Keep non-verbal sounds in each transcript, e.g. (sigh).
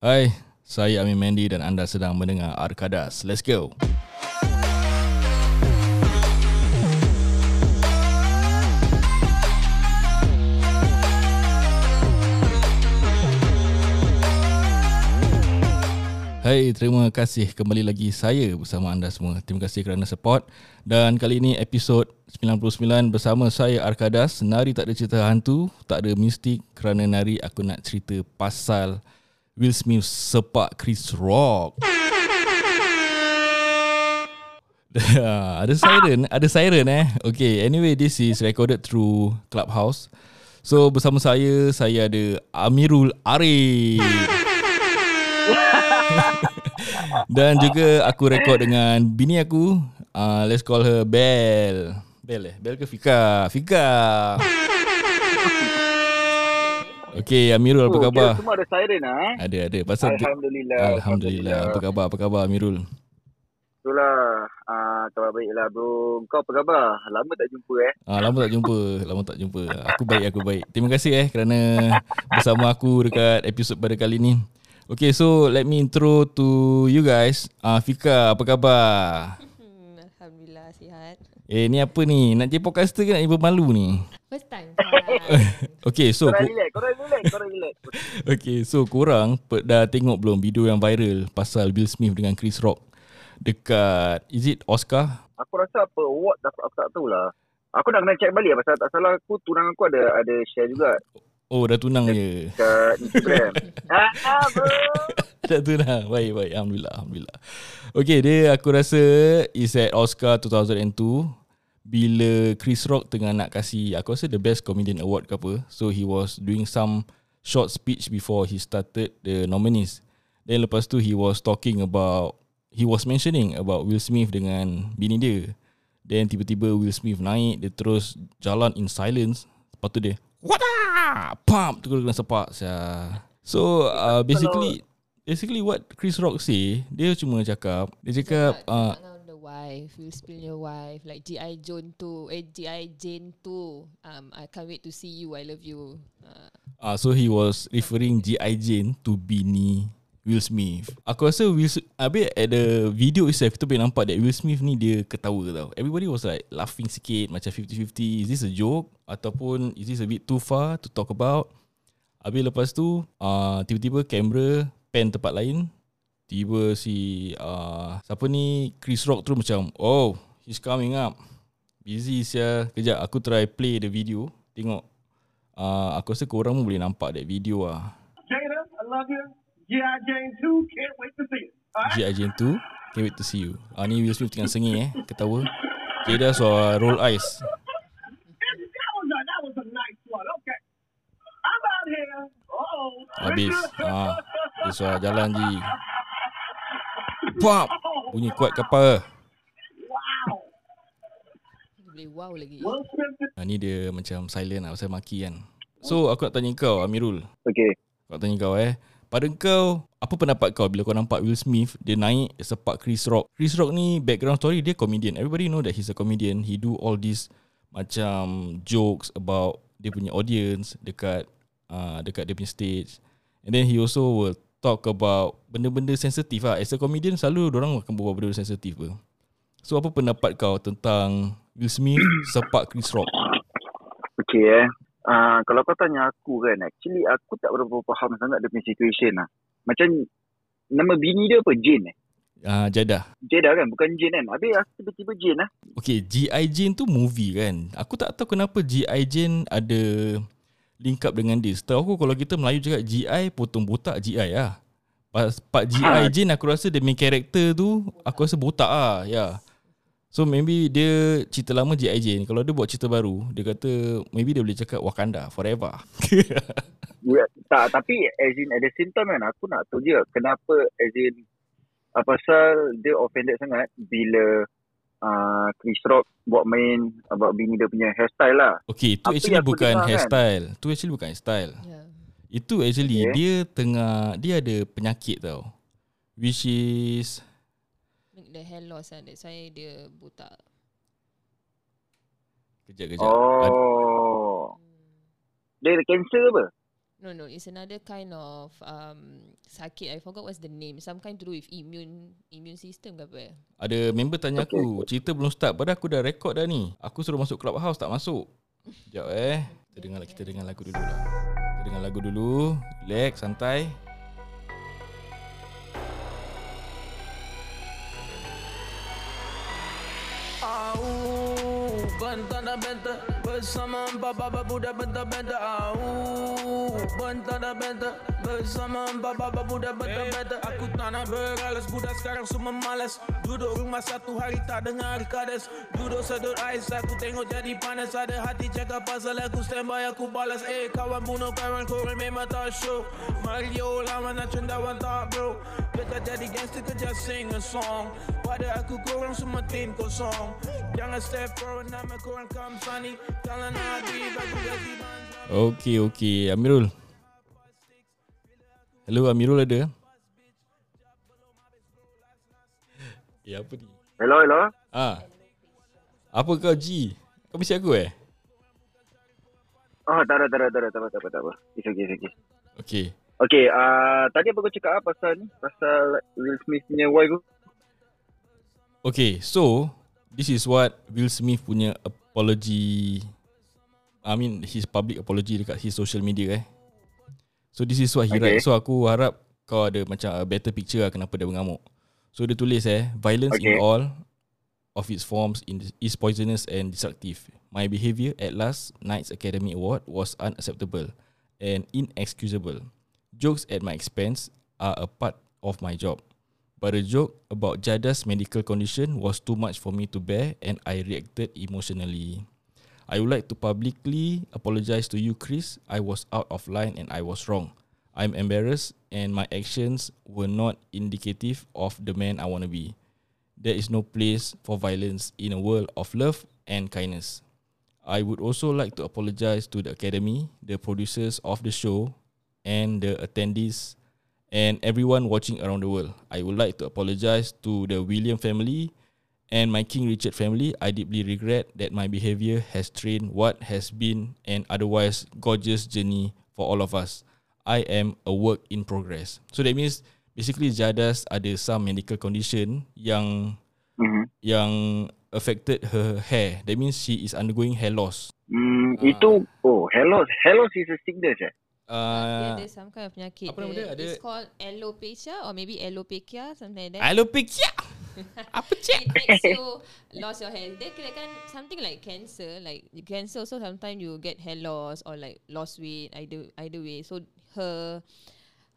Hai, saya Amin Mendy dan anda sedang mendengar Arkadas. Let's go. Hai, terima kasih kembali lagi saya bersama anda semua. Terima kasih kerana support. Dan kali ini episod 99 bersama saya Arkadas. Nari tak ada cerita hantu, tak ada mistik kerana nari aku nak cerita pasal Will Smith sepak Chris Rock. (laughs) ada siren, ada siren eh. Okay, anyway this is recorded through Clubhouse. So bersama saya, saya ada Amirul Arif. (laughs) Dan juga aku rekod dengan bini aku. Uh, let's call her Bell. Bell eh? Bell ke Fika? Fika. Okay, Amirul apa oh, khabar? Semua ada siren ah. Eh? Ada, ada. Pasal Alhamdulillah. Alhamdulillah. Apa khabar? Apa khabar Amirul? Itulah. Ah, khabar baiklah bro. Kau apa khabar? Lama tak jumpa eh. Ah, lama tak jumpa. Lama tak jumpa. Aku baik, aku baik. Terima kasih eh kerana bersama aku dekat episod pada kali ni. Okay, so let me intro to you guys. Ah, uh, Fika, apa khabar? Alhamdulillah, sihat. Eh, ni apa ni? Nak jadi podcaster ke nak jadi pemalu ni? First time. (laughs) okay, so... Korang relax, korang relax, korang relax. (laughs) okay, so korang dah tengok belum video yang viral pasal Bill Smith dengan Chris Rock dekat, is it Oscar? Aku rasa apa award dapat aku tak tahulah. Aku nak kena check balik pasal tak salah aku tunang aku ada ada share juga. Oh dah tunang je Kat Instagram (laughs) ah, Dah tunang Baik baik Alhamdulillah Alhamdulillah Okay dia aku rasa Is at Oscar 2002 Bila Chris Rock tengah nak kasih Aku rasa the best comedian award ke apa So he was doing some Short speech before he started the nominees. Then lepas tu he was talking about He was mentioning about Will Smith dengan bini dia. Then tiba-tiba Will Smith naik Dia terus jalan in silence. Lepas tu dia What Pump tu kena sepak saya. So uh, basically basically what Chris Rock say dia cuma cakap dia cakap uh, wife you spill your wife like GI Jane tu eh GI Jane tu um I can't wait to see you I love you uh, uh so he was referring GI Jane to Bini Will Smith. Aku rasa Will Abi at the video itself kita boleh nampak that Will Smith ni dia ketawa tau. Everybody was like laughing sikit macam 50-50. Is this a joke ataupun is this a bit too far to talk about? Abi lepas tu uh, tiba-tiba kamera pan tempat lain. Tiba si uh, siapa ni Chris Rock tu macam oh he's coming up. Busy sia. Kejap aku try play the video. Tengok. Uh, aku rasa korang pun boleh nampak that video ah. Jada, I love you. G.I. Jane 2, can't wait to see it. G.I. Jane 2, can't wait to see you. Ah, ni Will Smith tengah sengih eh, ketawa. Dah so uh, roll eyes. Habis. Ah, dia suara jalan je. Pop! Bunyi kuat ke apa? Boleh wow lagi. Ah, ni dia macam silent lah, pasal maki kan. So, aku nak tanya kau, Amirul. Okay. Aku nak tanya kau eh. Pada kau, apa pendapat kau bila kau nampak Will Smith dia naik sepak Chris Rock? Chris Rock ni background story dia comedian. Everybody know that he's a comedian. He do all this macam jokes about dia punya audience dekat uh, dekat dia punya stage. And then he also will talk about benda-benda sensitif lah. As a comedian selalu orang akan bawa benda sensitif ke. So apa pendapat kau tentang Will Smith (coughs) sepak Chris Rock? Okay eh. Uh, kalau kau tanya aku kan, actually aku tak berapa faham sangat dia punya situation lah. Macam nama bini dia apa? Jane eh? Uh, Jadah. Jadah kan? Bukan Jane kan? Habis aku tiba-tiba Jane lah. Okay, G.I. Jane tu movie kan? Aku tak tahu kenapa G.I. Jane ada link up dengan dia. Setahu aku kalau kita Melayu cakap G.I. potong botak G.I. lah. Pak G.I. Ha. Jane aku rasa the main character tu aku rasa botak lah. Ya. Yeah. So maybe dia cerita lama G.I. Jane Kalau dia buat cerita baru Dia kata Maybe dia boleh cakap Wakanda Forever (laughs) Tak tapi As in at the same time kan Aku nak tahu je Kenapa As in Apa pasal Dia offended sangat Bila uh, Chris Rock Buat main About bini dia punya hairstyle lah Okay itu actually bukan kan? hairstyle Itu kan? actually bukan hairstyle yeah. Itu actually okay. Dia tengah Dia ada penyakit tau Which is the hair loss kan. That's why dia buta. Kejap, kejap. Oh. Hmm. Dia ada cancer apa? No, no, it's another kind of um, sakit. I forgot what's the name. Some kind to do with immune immune system ke apa. Ada member tanya aku, cerita belum start. Padahal aku dah record dah ni. Aku suruh masuk clubhouse tak masuk. Sekejap eh. Kita dengar kita dengar lagu dulu lah. Kita dengar lagu dulu. Relax, santai. Au, bentang dan benta Bersama empat baba budak benta-benta Au, bentang dan benta Bersama empat baba budak benta-benta Aku tak nak beralas Budak sekarang semua malas Duduk rumah satu hari tak dengar kades. Duduk sedut ais Aku tengok jadi panas. Ada hati cakap pasal aku standby Aku balas. Eh kawan bunuh kawan korang memang tak show Mario lama nak cendawan tak bro Dekat jadi gangster kerja sing a song. Pada aku korang semua tim kosong. Jangan step forward nama korang come sunny. Kalau nak habis aku gaji banza Okey, okey. Amirul. Hello, Amirul ada? Eh, apa ni? Hello, hello. Ah. Apa kau G? Kau mesti aku eh? Oh, tak ada, tak ada, tak ada, tak apa, tak apa, tak apa. It's okay, it's okay. Okey. Okay, uh, tadi apa kau cakap ah pasal ni? Pasal Will Smith punya wife tu? Okay, so this is what Will Smith punya apology I mean his public apology dekat his social media eh. So this is what he Okay. write. So aku harap kau ada macam a better picture lah kenapa dia mengamuk. So dia tulis eh, violence in Okay. all of its forms in- is poisonous and destructive. My behavior at last night's Academy Award was unacceptable and inexcusable. Jokes at my expense are a part of my job. But a joke about Jada's medical condition was too much for me to bear and I reacted emotionally. I would like to publicly apologize to you, Chris. I was out of line and I was wrong. I'm embarrassed and my actions were not indicative of the man I want to be. There is no place for violence in a world of love and kindness. I would also like to apologize to the Academy, the producers of the show, and the attendees and everyone watching around the world. I would like to apologize to the William family and my King Richard family. I deeply regret that my behavior has strained what has been an otherwise gorgeous journey for all of us. I am a work in progress. So that means basically Jadas ada some medical condition yang Mm-hmm. yang affected her hair. That means she is undergoing hair loss. Hmm, Ah. itu, oh, hair loss. Hair loss is a sickness eh? Dia Uh, ada some kind of penyakit. apa nama dia? Ada- It's called alopecia or maybe alopecia something like that. alopecia. Apa cik? It makes you lost your hair. Dia kira kan something like cancer. Like cancer also sometimes you get hair loss or like lost weight either either way. So her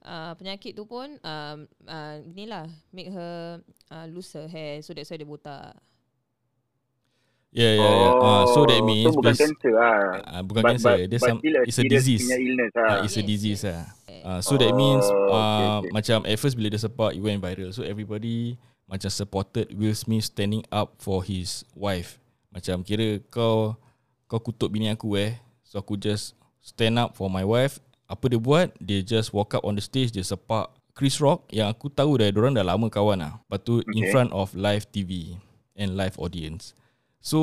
uh, penyakit tu pun um, uh, inilah make her uh, lose her hair. So that's why dia botak. Yeah, yeah, yeah. Uh, so that Oh, means so bukan cancer lah. uh, bukan But- cancer. but- Dia but some, a it's a disease. illness Uh, lah. it's a Yes, disease yes. lah. Uh, so that Oh, means okay, uh, okay. macam at first bila dia sepak it went viral. So everybody macam supported Will Smith standing up for his wife. Macam kira kau kau kutuk bini aku eh. So aku just stand up for my wife. Apa dia buat? Dia just walk up on the stage dia sepak Chris Rock yang aku tahu dah orang dah lama kawan lah. Lepas tu in Okay. front of live TV and live audience. So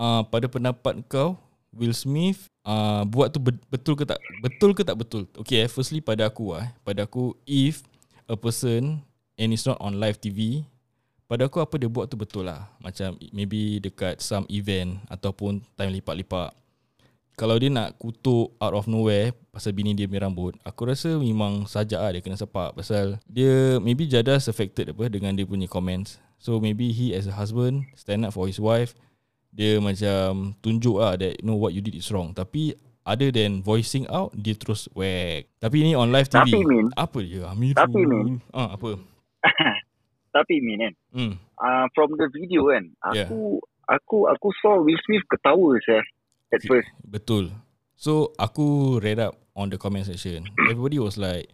uh, pada pendapat kau Will Smith uh, buat tu be- betul ke tak betul ke tak betul? Okay, eh, firstly pada aku ah, eh, pada aku if a person and it's not on live TV, pada aku apa dia buat tu betul lah. Macam maybe dekat some event ataupun time lipat-lipat. Kalau dia nak kutuk out of nowhere pasal bini dia punya rambut, aku rasa memang sajak lah dia kena sepak pasal dia maybe Jadas affected apa dengan dia punya comments. So maybe he as a husband stand up for his wife, dia macam tunjuk lah that you know what you did is wrong. Tapi other than voicing out, dia terus whack. Tapi ni on live TV. Tapi, Min. Apa dia Amirul? Tapi, Min. Ah, apa? (laughs) Tapi Min kan, Hmm. uh, from the video kan, Yeah. aku aku aku saw Will Smith ketawa saya at first. Betul. So aku read up on the comment section. Everybody was like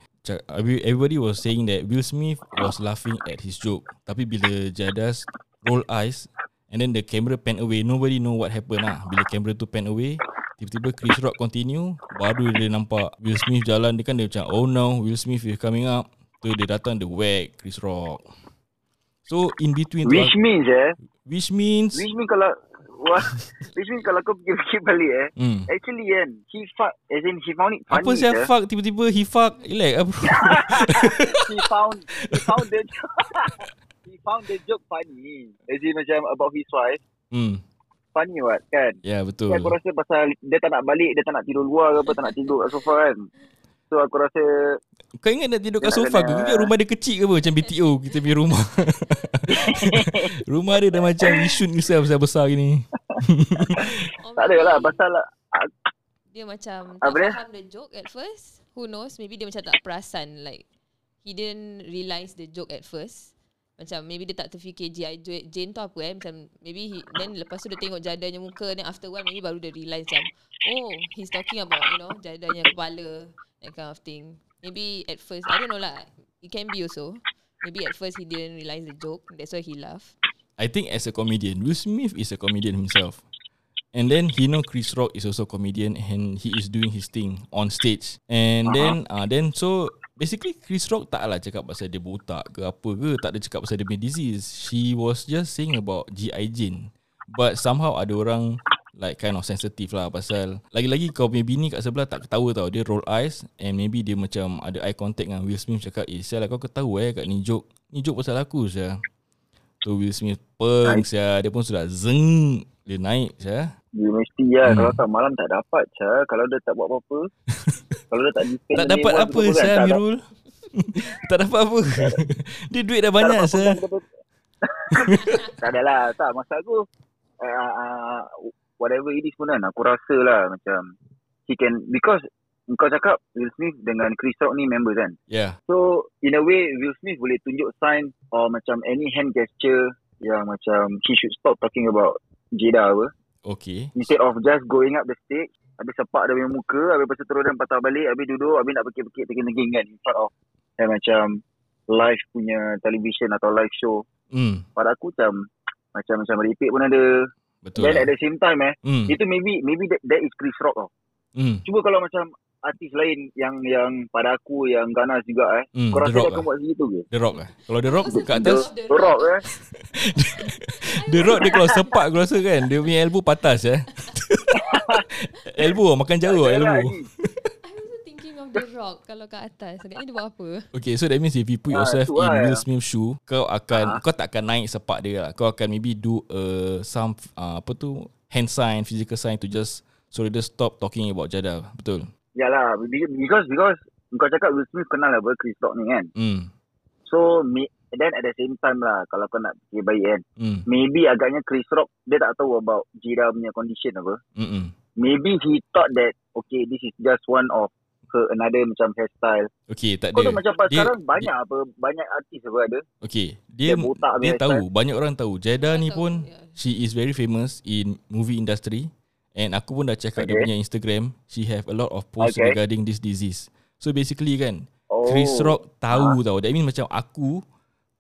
everybody was saying that Will Smith was laughing at his joke. Tapi bila Jadas roll eyes and then the camera pan away, nobody know what happened lah. Bila camera tu pan away, tiba-tiba Chris Rock continue, baru dia nampak Will Smith jalan, dia kan dia macam, oh no, Will Smith is coming up. Tu dia datang, dia whack Chris Rock. So in between tu, Which means eh, which means which means kalau wah, (laughs) which means kalau kau fikir-fikir balik eh, Hmm. actually kan, he fuck, as in he found it funny. Apa sih je. fuck tiba-tiba he fuck Relax apa (laughs) he found, he found the, (laughs) he found the joke funny. As in macam about his wife, Hmm. funny what kan? Ya betul Tapi aku rasa pasal dia tak nak balik, dia tak nak tidur luar ke apa, tak nak tidur kat sofa kan. So aku rasa Kau ingat nak tidur kat sofa ke? kena- Kau ingat rumah dia kecil ke apa? Macam BTO kita punya rumah. (laughs) rumah dia dah macam Yishun itself besar-besar gini. Or (laughs) tak ada lah pasal Dia macam Apa tak dia? faham the joke at first. Who knows? Maybe dia macam tak perasan. Like, he didn't realise the joke at first. Macam maybe dia tak terfikir G.I. Jane tu apa eh. Macam maybe he, then lepas tu dia tengok jadanya muka. Then after while maybe baru dia realise macam, oh, he's talking about, you know, jadanya kepala. That kind of thing. Maybe at first, I don't know lah. It can be also. Maybe at first he didn't realise the joke. That's why he laughed. I think as a comedian, Will Smith is a comedian himself. And then he know Chris Rock is also a comedian and he is doing his thing on stage. And uh-huh. then uh, then so basically Chris Rock tak lah cakap pasal dia botak ke apa ke, tak ada cakap pasal dia punya disease. She was just saying about GI Jane. But somehow ada orang like kind of sensitive lah pasal lagi-lagi kau punya bini kat sebelah tak ketawa tau. Dia roll eyes and maybe dia macam ada eye contact dengan Will Smith cakap, "Eh, sial lah kau ketawa eh kat ni joke. Ni joke pasal aku saya." Tu Will Smith peng sia, dia pun sudah zeng dia naik sia. dia mesti lah. Hmm. Kalau tak malam tak dapat Syah. Kalau dia tak buat apa-apa. (laughs) kalau dia tak defend Tak dapat apa kan, saya tak Mirul? (laughs) tak dapat apa? dia duit dah banyak tak dapat saya. pegang dia- tak adalah. Tak, maksud aku uh, uh, whatever it is pun kan aku rasa lah macam he can because kau cakap Will Smith dengan Chris Rock ni members kan. Yeah. So in a way Will Smith boleh tunjuk sign or macam any hand gesture yang macam he should stop talking about Jada apa. Okay. Instead of just going up the stage Habis sepak dia punya muka Habis lepas tu terus dia patah balik Habis duduk Habis nak pekik-pekik Teging-teging kan In front of eh, Macam Live punya television Atau live show Hmm, Pada aku macam Macam macam repeat pun ada betul. Then Lah. at the same time eh Hmm, Itu maybe Maybe that, that is Chris Rock tau hmm, Cuba kalau macam Artis lain Yang yang pada aku Yang ganas juga eh hmm, Kau The rasa dia akan lah. buat segitu ke? The Rock lah. Kalau The Rock kat atas, The The Rock eh (laughs) The Rock dia kalau sepak aku rasa kan, dia punya elbow patah ya. (laughs) elbow makan jauh elbow. lagi. I was thinking of The Rock kalau kat atas. Agaknya dia buat apa? Okay, so that means if you put Ah, yourself tu in lah. Will Smith shoe, kau akan Ah. kau tak akan naik sepak dia lah. Kau akan maybe do uh, some uh, apa tu hand sign, physical sign to just so dia stop talking about Jada. Betul. Yalah Because Because Kau cakap Will Smith kenal apa Chris Rock ni kan Hmm. So me, Then at the same time lah Kalau kau nak fikir baik kan Hmm. Maybe agaknya Chris Rock Dia tak tahu about Jada punya condition apa Hmm. Maybe he thought that Okay this is just one of her Another macam hairstyle Okay, tak Kau ada. tahu macam Dia- sekarang Banyak apa Banyak artis apa ada Okay, dia Dia botak dia tahu, banyak orang tahu. Jada ni pun ya. she is very famous in movie industry and aku pun dah check out dia Okay. punya Instagram, she have a lot of posts Okay. regarding this disease. So basically kan, oh. Chris Rock tahu tau. That means macam aku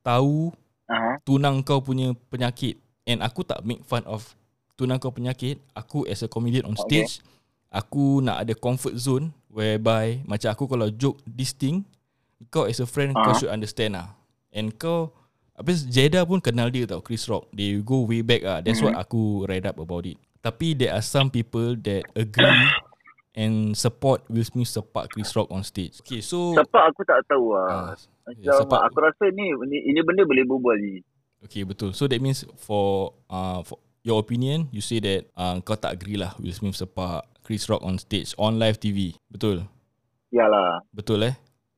tahu uh-huh. tunang kau punya penyakit and aku tak make fun of tunang kau penyakit. Aku as a comedian on Okay. stage, aku nak ada comfort zone whereby macam aku kalau joke this thing, kau as a friend kau Ah. should understand lah. And kau Habis Jada pun kenal dia tau Chris Rock. They go way back ah. That's what aku read up about it. Tapi there are some people that agree (coughs) And support Will Smith sepak Chris Rock on stage. Okay so Sepak aku tak tahu ah, lah ya, Macam sepak- aku rasa ni, ni Ini benda boleh berbual ni. Okay betul. So that means for uh, for your opinion You say that uh, kau tak agree lah Will Smith sepak Chris Rock on stage On live TV Betul? Yalah. Betul eh?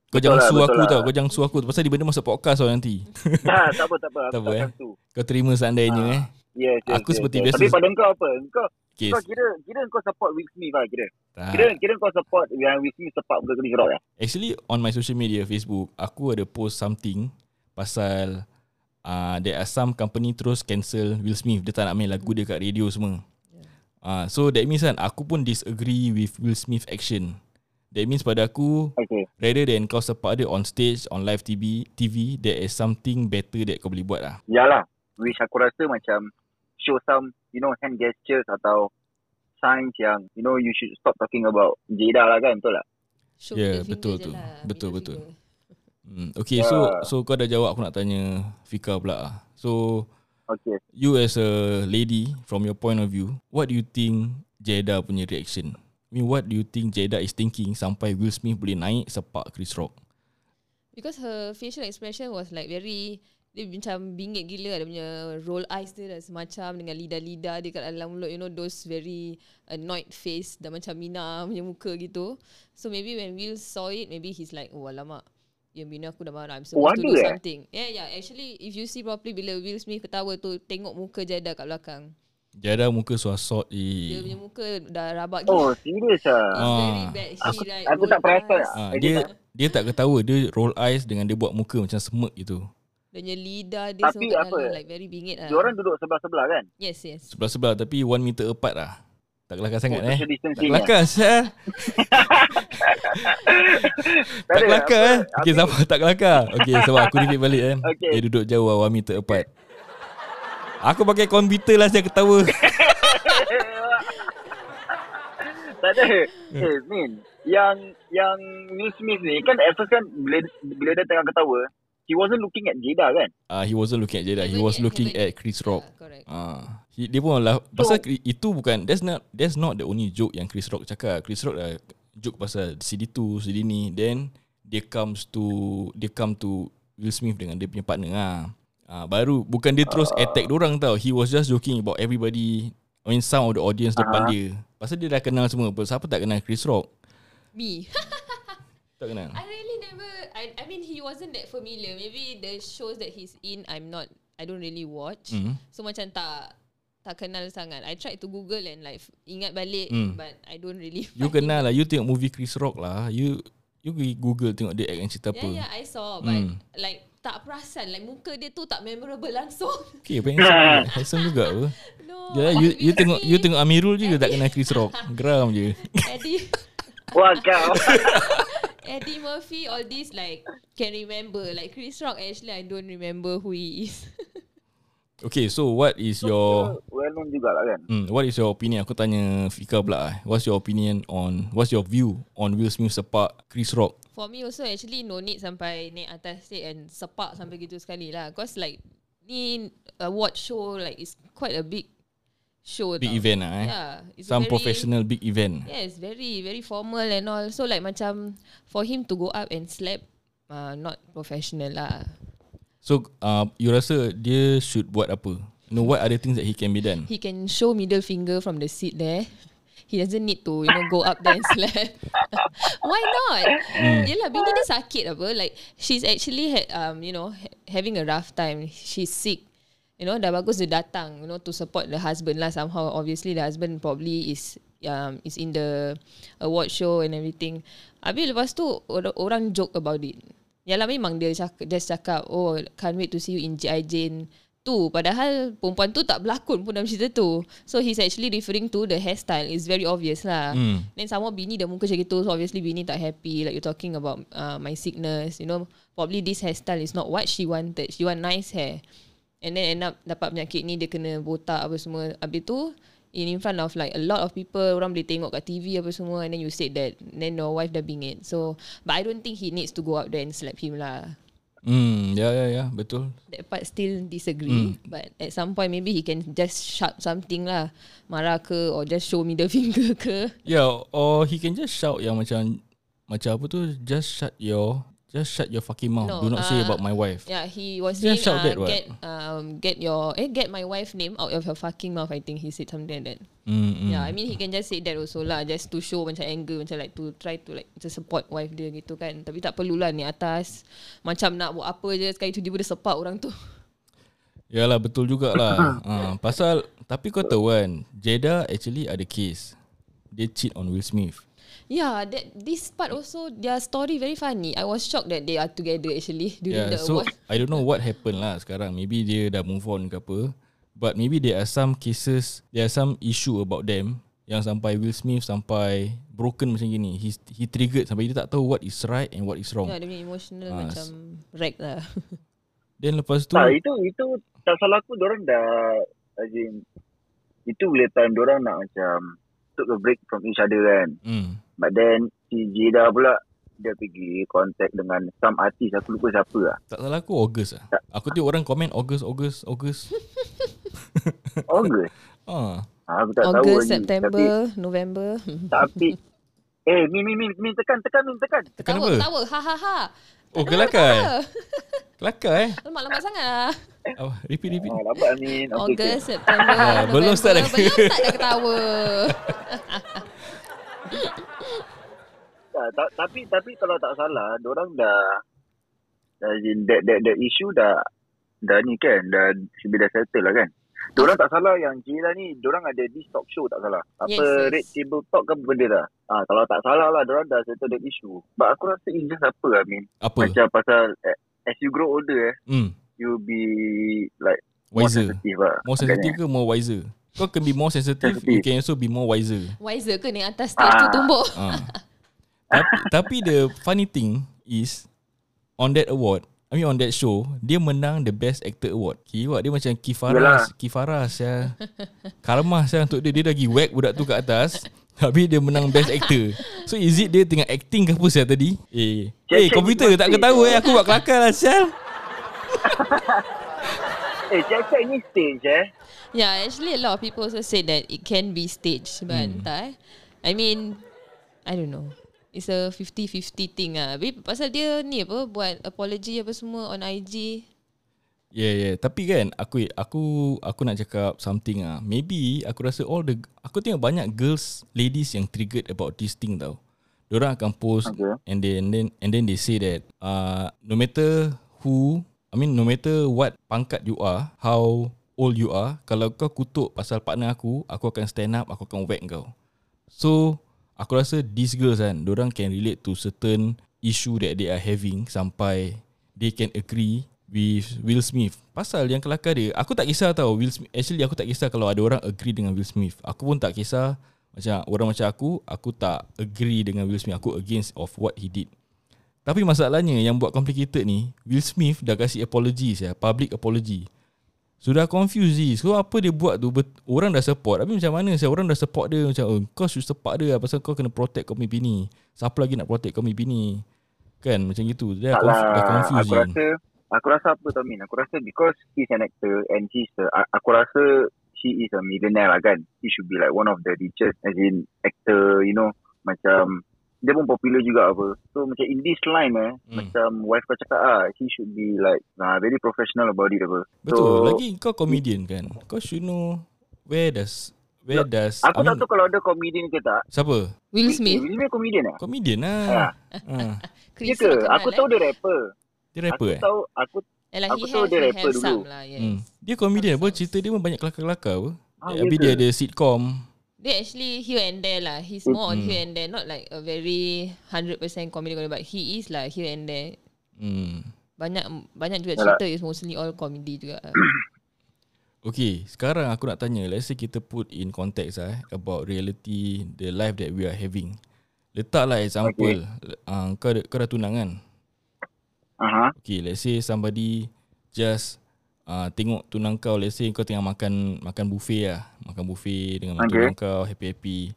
Kau Betul jangan lah, sue betul aku lah. tau Kau jangan sue aku Pasal dia benda masuk podcast tau nanti. Ha, (laughs) Tak apa tak apa. Tak Aku apa, tak eh. akan tu. Kau terima seandainya Ah. eh? Yes, yes, Aku yes, seperti yes. biasa- Tapi pada kau apa? Kau kau kira Kira kau support Will Smith lah kira. Tak. Kira kira kau support Yang Will Smith sepak Bukan Chris Rock ya Actually on my social media Facebook Aku ada post something Pasal uh, There are some company terus cancel Will Smith. Dia tak nak main lagu dia kat radio semua uh, So that means kan Aku pun disagree with Will Smith action That means pada aku Okay Rather than kau sepak dia on stage On live TV TV There is something better That kau boleh buat lah Yalah Which aku rasa macam Show some You know hand gestures Atau Signs yang You know you should stop talking about Jada lah kan Betul tak Show Ya, middle betul tu. lah, Betul, betul. finger. hmm, Okay Ya. so So kau dah jawab Aku nak tanya Fika pula lah. So Okay. You as a lady, from your point of view, what do you think Jada punya reaction? I mean, what do you think Jada is thinking sampai Will Smith boleh naik sepak Chris Rock? Because her facial expression was like very dia macam bingit gila dia punya roll eyes dia dah semacam dengan lidah-lidah dia kat dalam mulut you know those very annoyed face dah macam Mina punya muka gitu so maybe when Will saw it maybe he's like oh alamak Ya Mina aku dah marah I'm supposed Oh, to do eh? something Yeah yeah actually If you see properly Bila Will Smith ketawa tu Tengok muka Jada kat belakang Jada muka suah sort Dia eh. punya muka Dah rabak gila Oh, serius ah. It's Ah. very bad She Aku, like aku tak perasan. eyes. Ah, dia dia tak ketawa, dia roll eyes dengan dia buat muka macam semek gitu. Dia punya lidah dia Tapi semua apa? dalam Like very bingit lah Dia orang duduk sebelah-sebelah kan? Yes yes Sebelah-sebelah tapi one meter apart lah. Tak kelakar sangat oh, eh. Tak kelakar Syah. (laughs) Tak ada, kelakar apa, eh. Okay sabar tak kelakar. Okay sebab aku repeat balik kan. Okay. Dia duduk jauh lah, meter apart. Aku pakai komputer lah saya ketawa. (laughs) tak ada. Eh, Min. Yang yang Will Smith ni kan at first kan bila, bila dia tengah ketawa, he wasn't looking at Jada kan? Ah, he wasn't looking at Jada. He Haven't was looking haven't at Chris Rock. Yeah, correct Ah, he, dia pun lah pasal Kri- itu bukan that's not that's not the only joke yang Chris Rock cakap. Chris Rock dah joke pasal CD2, CD ni then dia comes to dia come to Will Smith dengan dia punya partner ah. Ah, baru bukan dia terus attack orang tau. He was just joking about everybody I mean some of the audience depan Ah. dia. Pasal dia dah kenal semua. apa. Siapa tak kenal Chris Rock? Me (laughs) Tak kenal. I really never I I mean he wasn't that familiar Maybe the shows that he's in I'm not I don't really watch Mm. So macam tak tak kenal sangat. I tried to Google and like ingat balik Hmm. but I don't really. You find kenal it. lah. You tengok movie Chris Rock lah. You you pergi Google tengok dia act yang cerita apa. Yeah, yeah, I saw but Hmm. like tak perasan like muka dia tu tak memorable langsung. (laughs) Okay, apa (laughs) handsome juga. Apa. no. Ya, you, you tengok you tengok Amirul juga tak kenal Chris Rock. (laughs) Geram je. Eddie Wah kau. Eddie Murphy all this like can remember like Chris Rock actually I don't remember who he is. Okay, so what is your well known jugalah kan? hmm, what is your opinion? Aku tanya Fika pula. eh. What's your opinion on what's your view on Will Smith sepak Chris Rock? For me also actually no need sampai naik atas stage and sepak sampai gitu sekali lah. Cause like ni award show like it's quite a big show. Big tau. event lah eh. Yeah, it's Some very, professional big event. Yes, very very formal and all. So like macam for him to go up and slap, uh, not professional lah. So, uh, you rasa dia should buat apa? You know, what are the things that he can be done? He can show middle finger from the seat there. He doesn't need to, you know, go up there and slap. (laughs) Why not? Yelah, bini dia sakit apa. Like, she's actually, had, um, you know, ha- having a rough time. She's sick. You know, dah bagus dia datang, you know, to support the husband lah somehow. Obviously, the husband probably is um, is in the award show and everything. Habis lepas tu, or- orang joke about it. Yalah memang dia cakap, just cakap, oh, can't wait to see you in G.I. Jane tu. Padahal perempuan tu tak berlakon pun dalam cerita tu. So he's actually referring to the hairstyle. It's very obvious lah. Hmm. Then sama bini dah muka macam gitu. So obviously bini tak happy. Like you're talking about uh, my sickness. You know, probably this hairstyle is not what she wanted. She want nice hair. And then end up dapat penyakit ni dia kena botak apa semua. Habis tu in in front of like a lot of people orang boleh tengok kat TV apa semua and then you said that then your wife dah bingit. So but I don't think he needs to go out there and slap him lah. Hmm, ya ya ya, betul. That part still disagree. Hmm. But at some point maybe he can just shout something lah. Marah ke or just show middle (laughs) finger ke. Yeah, or he can just shout yang macam macam apa tu, just shut your just shut your fucking mouth. No, Do not say uh, about my wife. Yeah, he was saying shout uh, that, get um get your eh get my wife name out of your fucking mouth. I think he said something like that. Hmm, hmm. Yeah, I mean he can just say that also lah, just to show macam anger, macam like to try to like to support wife dia gitu kan. Tapi tak perlulah ni atas macam nak buat apa je sekali tiba-tiba dia sepak orang tu. Yalah betul jugalah. uh, (coughs) pasal tapi kau tahu kan, Jada actually ada case. Dia cheat on Will Smith. Yeah, that this part also their story very funny. I was shocked that they are together actually during Yeah, the so award. I don't know what happened lah sekarang. Maybe dia dah move on ke apa. But maybe there are some cases, there are some issue about them yang sampai Will Smith sampai broken macam gini. He he triggered sampai dia tak tahu what is right and what is wrong. Yeah, dia punya emotional Ah, macam wreck lah. (laughs) Then lepas tu Tak, itu itu tak salah aku orang dah as in, itu boleh time orang nak macam took a break from each other kan. hmm, But then si Jada pula dia pergi contact dengan some artis aku lupa siapa lah. tak salah aku August lah. Aku tengok orang komen August August August. (laughs) August. Ah. Ah, aku tak tahu August, lagi. September, November. Tapi, tapi eh, Min, Min, Min, Min, tekan, tekan, Min, tekan. Tekan Ketawa, apa? ketawa. Ha, ha, ha. Oh, kelakar eh? Kelakar eh? Lambat-lambat sangat lah. Oh, repeat, repeat. Ah, lambat, Min. Okay, August, September, Ah, November. belum start dah. Belum start dah ketawa. (laughs) Tak, tak, tapi tapi kalau tak salah, orang dah in that that that issue dah dah ni kan, dah be dah settle lah kan. Diorang tak salah yang Jila ni, diorang ada this talk show tak salah. Apa Yes, yes. Red Table Talk ke apa benda dah. Ah, kalau tak salah lah, diorang dah settle that issue. But aku rasa it's just apa I mean. Apa? Macam pasal eh, as you grow older eh, Hmm. you'll be like more Wiser. sensitive lah. More sensitive ke more wiser? Kau can be more sensitive, you Sensitive. can also be more wiser. Wiser ke ni atas stage tu Ah. tumbuk? Ah. (laughs) tapi, (laughs) tapi the funny thing is on that award, I mean on that show, dia menang the best actor award. Kira dia macam Kifaras, Yalah. Kifaras ya. Karma saya untuk dia dia lagi whack budak tu kat atas. Tapi dia menang best actor. So is it dia tengah acting ke apa saya tadi? Eh, Cek- eh cek komputer ni tak ketawa eh aku buat kelakar lah sial. (laughs) Eh, cek-cek ni stage eh. Yeah, actually a lot of people also say that it can be staged, but Hmm. entah eh. I mean, I don't know. It's a 50-50 thing ah. Tapi pasal dia ni apa buat apology apa semua on IG. Yeah, yeah. Tapi kan aku aku aku nak cakap something ah. Maybe aku rasa all the aku tengok banyak girls, ladies yang triggered about this thing tau. Diorang akan post Okay. and then and then and then they say that uh, no matter who, I mean no matter what pangkat you are, how old you are, kalau kau kutuk pasal partner aku, aku akan stand up, aku akan whack kau. So aku rasa these girls kan, diorang can relate to certain issue that they are having sampai they can agree with Will Smith. Pasal yang kelakar dia, aku tak kisah tau Will Smith. Actually aku tak kisah kalau ada orang agree dengan Will Smith. Aku pun tak kisah macam orang macam aku, aku tak agree dengan Will Smith. Aku against of what he did. Tapi masalahnya yang buat complicated ni, Will Smith dah kasih apology ya, public apology. Sudah confused ni. So apa dia buat tu bet- Orang dah support Tapi macam mana saya Orang dah support dia Macam oh, kau should support dia Pasal kau kena protect kau punya bini Siapa lagi nak protect kau punya bini Kan macam gitu Dia dah, Tak conf- dah lah. Aku rasa aku rasa apa tau Min? Aku rasa because he's an actor and he's a, a- aku rasa she is a millionaire lah kan. He should be like one of the richest as in actor, you know. Macam dia pun popular juga apa. So macam in this line eh, Hmm. macam wife kau cakap ah, he should be like nah, very professional about it apa. Betul so, Lagi kau comedian kan Kau should know Where does Where does Aku I tak tahu kalau ada comedian ke tak. Siapa Will Smith. Will Smith comedian eh? Comedian lah Ya. ha. (laughs) Chris Ya ke? Aku tahu eh? dia rapper. Dia rapper aku eh tahu aku lah, aku tahu have, dia rapper dulu. lah, yes. hmm. Dia comedian apa Cerita dia pun banyak kelakar-kelakar apa Ah, Habis ya dia ke? ada sitcom Dia actually here and there lah. He's more on Hmm. here and there. Not like a very 100% comedy comedy, but he is like here and there. hmm. Banyak banyak juga cerita is mostly all comedy juga. (coughs) Okay, sekarang aku nak tanya, let's say kita put in context ah, eh, about reality, the life that we are having. Letaklah example, okay. uh, kau, kau dah tunang kan? Aha. Okay, let's say somebody just uh, tengok tunang kau, let's say kau tengah makan makan buffet lah. Makan buffet dengan okay. Tunang kau, happy-happy.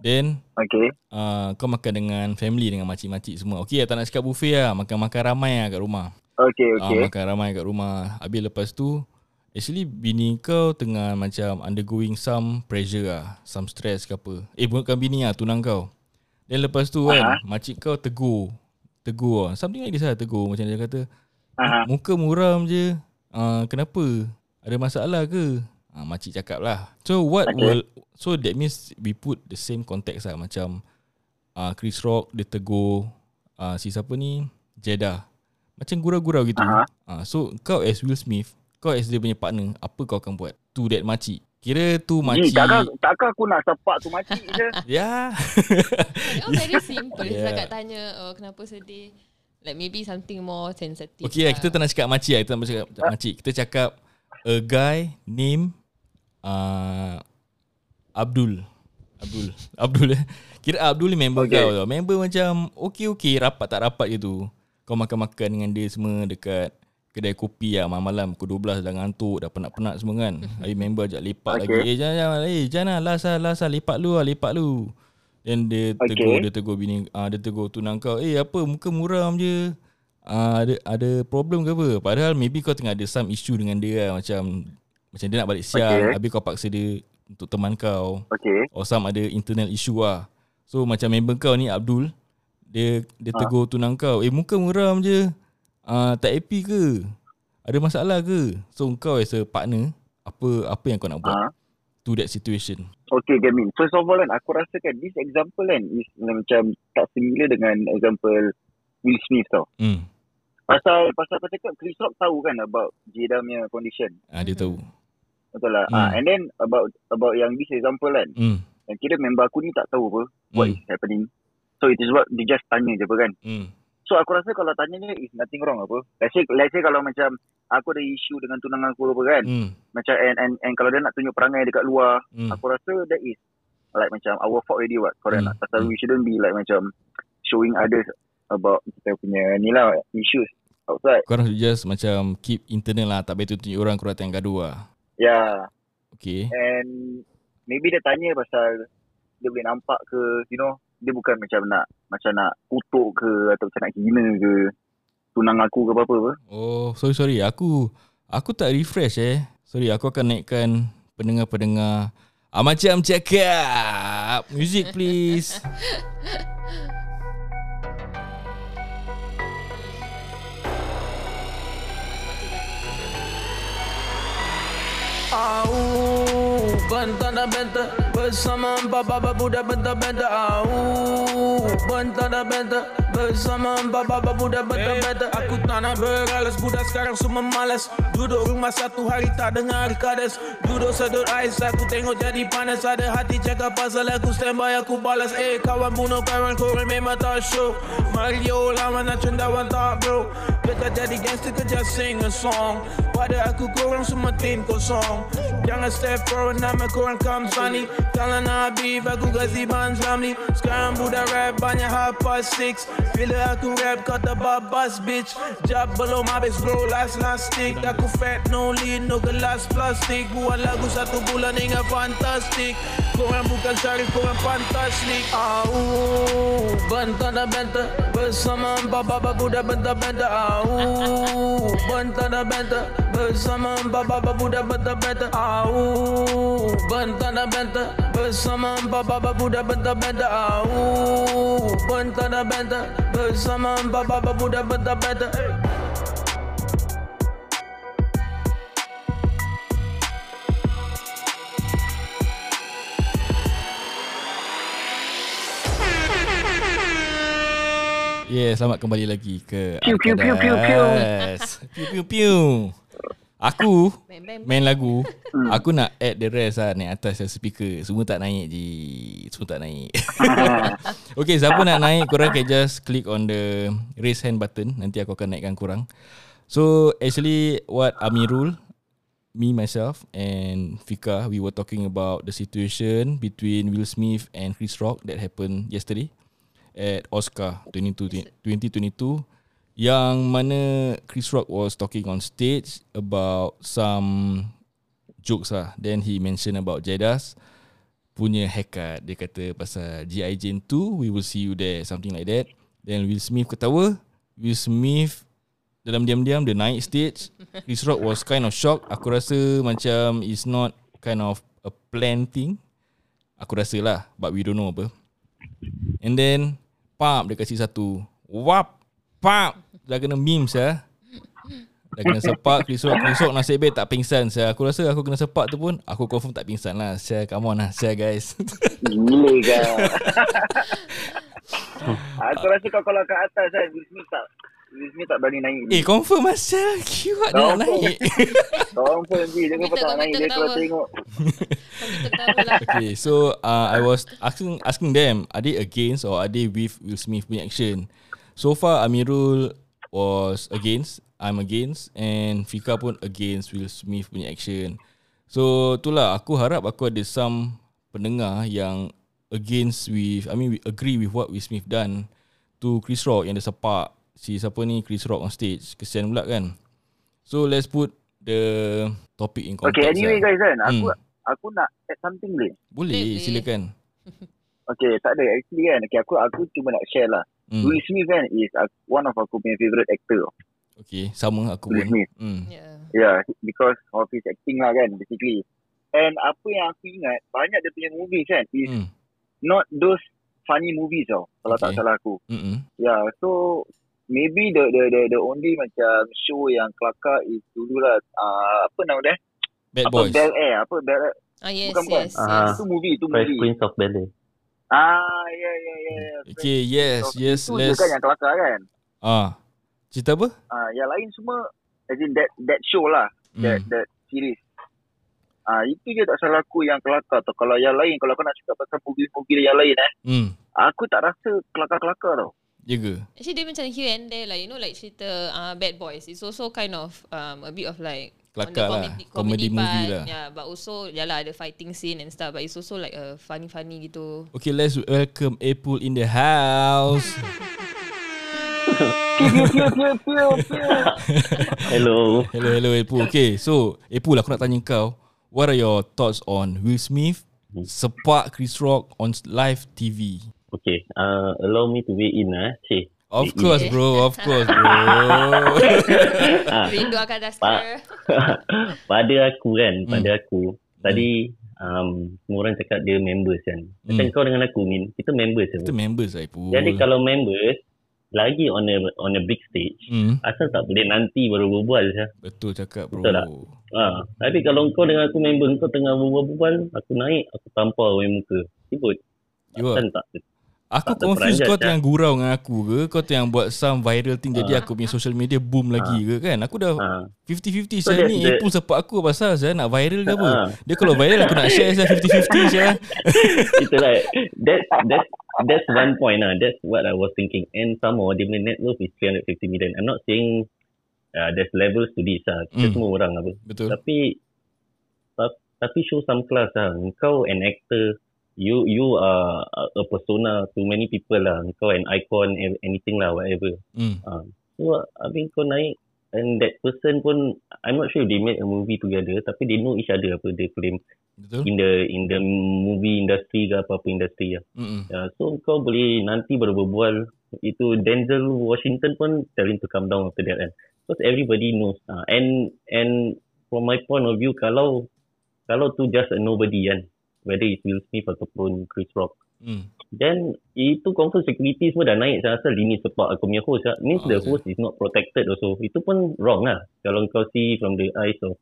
Then, Okay. uh, kau makan dengan family, dengan makcik-makcik semua. Okay, tak nak cakap buffet lah, makan-makan ramai lah kat rumah. Okay, Okay. okay. Uh, makan ramai kat rumah. Habis lepas tu Actually bini kau tengah macam undergoing some pressure lah. Some stress ke apa. Eh bukan bini lah, tunang kau. Dan lepas tu kan, Aha. makcik kau tegur. Tegur lah. Something like this lah tegur. Macam dia kata, Aha. muka muram je. Uh, kenapa? Ada masalah ke? Uh, makcik cakap lah. So what Okay. will, so that means we put the same context lah. Macam uh, Chris Rock dia tegur uh, si siapa ni, Jeddah. Macam gurau-gurau gitu. Aha. Uh, so kau as Will Smith, kau as dia punya partner, apa kau akan buat? To that makcik. Kira tu makcik. takkan, takkan aku nak sepak tu makcik je. (laughs) Ya. Oh, very simple. (laughs) Yeah. Yeah. Setakat tanya, oh, kenapa sedih? Like maybe something more sensitive. Okay, lah. kita tak nak cakap makcik lah. Kita tak nak cakap makcik. Kita cakap a guy name uh, Abdul. Abdul. (laughs) Abdul eh. Kira Abdul ni member okay. Kau tau. Member macam okay-okay, rapat tak rapat je tu. Kau makan-makan dengan dia semua dekat kedai kopi lah malam-malam pukul 12 dah ngantuk dah penat-penat semua kan. (laughs) Habis member ajak lepak okay. Okay. lagi. Eh jangan jangan eh jangan lah last lah last lah lepak lu lah lepak lu. Then dia Okay. tegur dia tegur bini ah dia tegur tunang kau. Eh apa muka muram je. Ah ada ada problem ke apa? Padahal maybe kau tengah ada some issue dengan dia lah macam Macam dia nak balik siang Okay. Habis kau paksa dia Untuk teman kau Okay. Or some ada internal issue lah So macam member kau ni Abdul Dia dia Ha. tegur tunang kau Eh muka muram je uh, Tak happy ke Ada masalah ke So kau as a partner Apa apa yang kau nak buat Ha. To that situation Okay, Gamin. First of all kan, aku rasa kan, this example kan is macam tak similar dengan example Will Smith tau. hmm. Pasal pasal kau cakap Chris Rock tahu kan about Jada punya condition. ah, Dia tahu Betul lah. Hmm. Ah, and then about about yang this example kan, hmm. yang kira member aku ni tak tahu apa what Hmm. is happening. So it is what dia just tanya je apa kan. Hmm. So aku rasa kalau tanya ni is nothing wrong apa. Let's say, let's say kalau macam aku ada isu dengan tunang aku apa kan. Hmm. Macam and, and, and kalau dia nak tunjuk perangai dekat luar, Hmm. aku rasa that is like macam our fault already what. Correct Hmm. hmm. Pasal Hmm. we shouldn't be like macam showing others about kita punya ni lah issues outside. Korang should just macam Keep internal lah Tak payah tunjuk orang Korang tengah gaduh lah Yeah. Okay And maybe dia tanya pasal dia boleh nampak ke, you know, dia bukan macam nak macam nak kutuk ke atau macam nak hina ke tunang aku ke apa-apa apa. Oh sorry sorry. Aku Aku tak refresh eh. Sorry aku akan naikkan Pendengar-pendengar. Ah, Macam cakap. Music please. Au, bentang dan benta Bersama empat baba budak benta-benta Au, bentang dan benta Bersama empat baba budak benta-benta Aku tak nak beralas Budak sekarang semua malas. Duduk rumah satu hari tak dengar kades. Duduk sedut ais Aku tengok jadi panas. Ada hati cakap pasal aku standby Aku balas. Eh kawan bunuh kawan korang memang tak show Mario lama nak cendawan tak bro Dekat jadi gangster kerja sing a song. Pada aku korang semua tim kosong. Jangan step forward nama korang come sunny. Kalau nak beef aku gazi ban Zamli Sekarang budak rap banyak half past six. Bila aku rap kata babas bitch. Jab belum habis bro last last stick. Aku fat no lead no gelas plastik Buat lagu satu bulan hingga fantastik Korang bukan syarif korang fantastik Au Bentang dan benta Bersama empat baba budak benta-benta Au Bentang dan benta Bersama empat baba budak benta-benta Au Bentang dan benta Bersama empat baba budak benta-benta Au Bentang dan benta Bersama empat baba budak benta-benta Yeah selamat kembali lagi ke Piu, piu, piu, piu, piu. Piu piu piu. Aku main lagu. Hmm. Aku nak add the rest lah Naik atas yang speaker. Semua tak naik je Semua tak naik. (laughs) Okay siapa nak naik Korang can just click on the Raise hand button. Nanti aku akan naikkan korang. So actually What Amirul Me myself And Fika We were talking about The situation Between Will Smith And Chris Rock That happened yesterday At Oscar 22, 2022 Yang mana Chris Rock was talking on stage About some jokes lah. Then he mentioned about Jedas punya haircut. Dia kata pasal G.I. Jane 2, we will see you there. Something like that. Then Will Smith ketawa. Will Smith dalam diam-diam dia naik stage. Chris Rock was kind of shocked. Aku rasa macam it's not kind of a plan thing. Aku rasa lah. But we don't know apa. And then, pap dia kasi satu. Wap, pap. Dah kena memes ya. Dah kena sepak Chris Rock nasib baik tak pingsan saya. Aku rasa aku kena sepak tu pun Aku confirm tak pingsan lah Saya come on lah Saya guys Gila kau. (laughs) aku rasa kau kalau kat atas kan Will Smith tak Will Smith tak berani naik. Eh confirm Asal (laughs) Kiwat dia nak Confirm. naik. (laughs) Je dia kau Komputer, tak naik. dia kalau tengok. Okay so uh, I was asking asking them Are they against Or are they with Will Smith punya action? So far Amirul Was against I'm against And Fika pun against Will Smith punya action. So itulah. Aku harap aku ada some Pendengar yang Against with I mean we agree with what Will Smith done To Chris Rock Yang dia sepak Si siapa ni Chris Rock on stage Kesian pula kan So let's put The Topic in context Okay, anyway lah. guys kan, aku Hmm. aku nak add something boleh? Boleh, Boleh. silakan. Okay, tak ada. Actually kan, okay, aku aku cuma nak share lah. Hmm. Will Smith kan is one of aku punya favourite actor. Okay, sama aku Will pun. Smith. Hmm. Yeah. Yeah, because of his acting lah kan, basically. And apa yang aku ingat, banyak dia punya movies kan, is Hmm. not those funny movies tau, kalau tak Okay. salah aku. Mm-mm. Yeah, so maybe the the the, the only macam show yang kelakar is dulu lah, uh, apa nama dia? Bad apa Boys. Bel Air, apa Bel Air. Ah yes, Bukan, bukan. yes, Ah. yes. Itu movie, itu movie. Prince of Bel-Air. Ah, ya, ya, ya. ya. Okay, yes, yes, Itu je let's. kan yang kelakar kan. Ah, cerita apa? Ah, yang lain semua, as in that, that show lah, that, Hmm. that series. Ah, itu je tak salah aku yang kelakar tu. Kalau yang lain, kalau kau nak cakap pasal movie-movie yang lain eh, Hmm. aku tak rasa kelakar-kelakar tau. Ya ke? Actually dia macam here and there like you know like cerita uh, Bad Boys. It's also kind of um, a bit of like Kelakar lah. comedy, Comedy movie part. lah. Yeah, but also yeah lah ada fighting scene and stuff. But it's also like a funny funny gitu. Okay, let's welcome Apple in the house. (laughs) Hello. Hello, hello Apple. Okay, so Apple aku nak tanya kau. What are your thoughts on Will Smith sepak Chris Rock on live TV? Okay, uh, allow me to weigh in lah. Cik. Of Weigh in. course bro, of course bro. (laughs) Ah, Rindu akan (laughs) Pak. Dasker. pada aku kan, Hmm. pada aku. Tadi um, semua orang cakap dia members kan. Macam Hmm. kau dengan aku Min, kita members Kita members lah Apple. Jadi kalau members, lagi on a on a big stage, hmm, asal tak boleh nanti baru berbual je. betul cakap bro. Betul tak? Ha, tapi kalau kau dengan aku member, kau tengah berbual-bual, aku naik, aku tampar orang muka. Sibut. Kan tak? Aku Tak confused kau Syah. tengah gurau dengan aku ke Kau tengah buat some viral thing Jadi Ah. aku punya social media boom lagi ke kan Aku dah Ha. 50-50 So saya that's ni the- Apple sepak aku pasal saya nak viral ke apa Ah. Dia kalau viral aku nak (laughs) share saya 50-50 saya (laughs) Itulah. That, that's, that's one point lah. That's what I was thinking. And some more, dia punya net worth is 350 million. I'm not saying uh, there's levels to this lah. Kita Hmm. semua orang apa. Betul Tapi ta- tapi show some class lah. Kau an actor, you you are a persona to many people lah. Kau an icon, anything lah, whatever. hmm. Uh, so, I mean kau naik and that person pun, I'm not sure if they made a movie together, tapi they know each other apa dia claim Betul in the in the movie industry ke apa-apa industri lah. Mm-mm. Uh, so kau boleh nanti baru berbual itu Denzel Washington pun tell him to come down after that kan. Because everybody knows. Uh, and and from my point of view kalau kalau tu just a nobody kan whether it's Will Smith ataupun Chris Rock Hmm. then itu confirm security semua dah naik saya rasa lini sepak aku punya host lah. means Ah, the host is not protected also itu pun wrong lah kalau kau see from the eyes of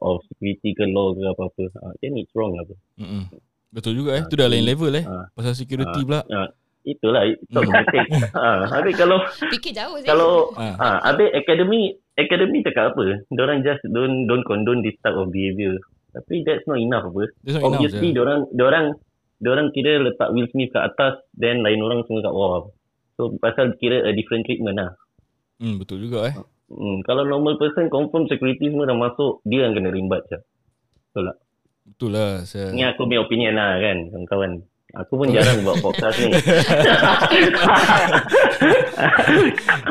of security ke law ke apa-apa uh, then it's wrong lah. Mm-mm. Betul juga eh Ah, Tu dah lain jadi- level eh ah, Pasal security ah, pula Ah, itulah not mistake. ha, (laughs) habis kalau Fikir jauh sih. kalau Ah. ha, habis academy academy cakap apa? Diorang just don't don't condone this type of behaviour. Tapi that's not enough apa. That's not enough Obviously je. diorang diorang diorang kira letak Will Smith kat atas then lain orang semua kat bawah. So pasal kira a different treatment lah. hmm, Betul juga eh Hmm, kalau normal person confirm security semua dah masuk dia yang kena rimbat je. Betul tak? Betul lah saya. Ni aku punya opinion lah kan kawan-kawan. Aku pun jarang buat podcast ni. (laughs)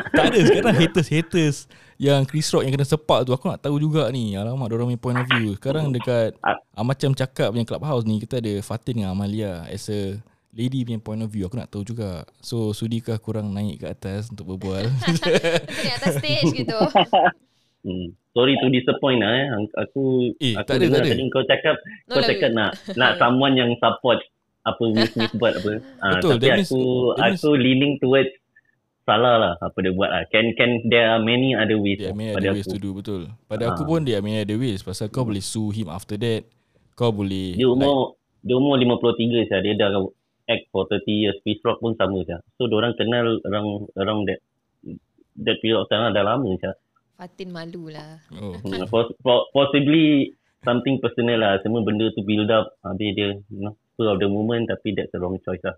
Tak ada sekarang haters-haters Yang Chris Rock yang kena sepak tu Aku nak tahu juga ni Alamak diorang punya point of view Sekarang dekat Ah. ah, Macam cakap punya clubhouse ni Kita ada Fatin dengan Amalia As a lady punya point of view Aku nak tahu juga So sudikah kurang naik ke atas Untuk berbual (laughs) ni atas stage gitu. Hmm. Sorry to disappoint lah eh. Aku Eh, aku tak ada, dengar tak ada. tadi kau cakap No kau cakap nak nak someone yang support apa Will Smith buat apa. (laughs) Ah, Betul, tapi means- aku means- aku leaning towards salah lah apa dia buat lah. Can can there are many other ways Dia lah many pada other ways aku. to do Betul Pada Ah. aku pun dia many other ways Pasal kau boleh sue him after that Kau boleh Dia umur dia umur 53 saja dia dah act for 30 years. Chris Rock pun sama saja. So orang kenal around around that that period of time lah, dah lama saja. Fatin malu lah. oh. (laughs) Hmm, pos- po- possibly something personal lah. Semua benda tu build up. Habis dia, you know, full of the moment tapi that's the wrong choice lah.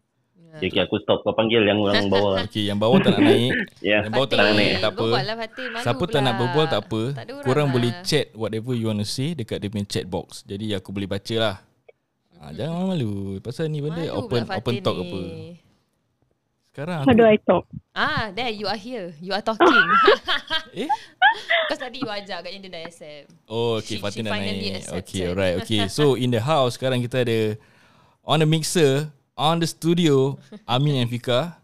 Ya. Okay, okay, aku stop. Kau panggil yang orang bawah. (laughs) Okay yang bawah tak nak naik (laughs) Ya. Yang bawah tak nak naik Tak apa lah Fatin, malu Siapa tak pula. nak berbual tak apa Tak Korang lah. boleh chat Whatever you want to say Dekat dia punya chat box Jadi aku boleh baca lah ha, Jangan malu Pasal ni benda Malu open open talk ni. apa Sekarang How aku do I talk? Ah, there you are here. You are talking. (laughs) Eh Because tadi you ajak katnya dia dah accept. Oh okay She- Fatin she dah naik. Okay alright Okay so in the house Sekarang kita ada On the mixer On the studio Amin and Fika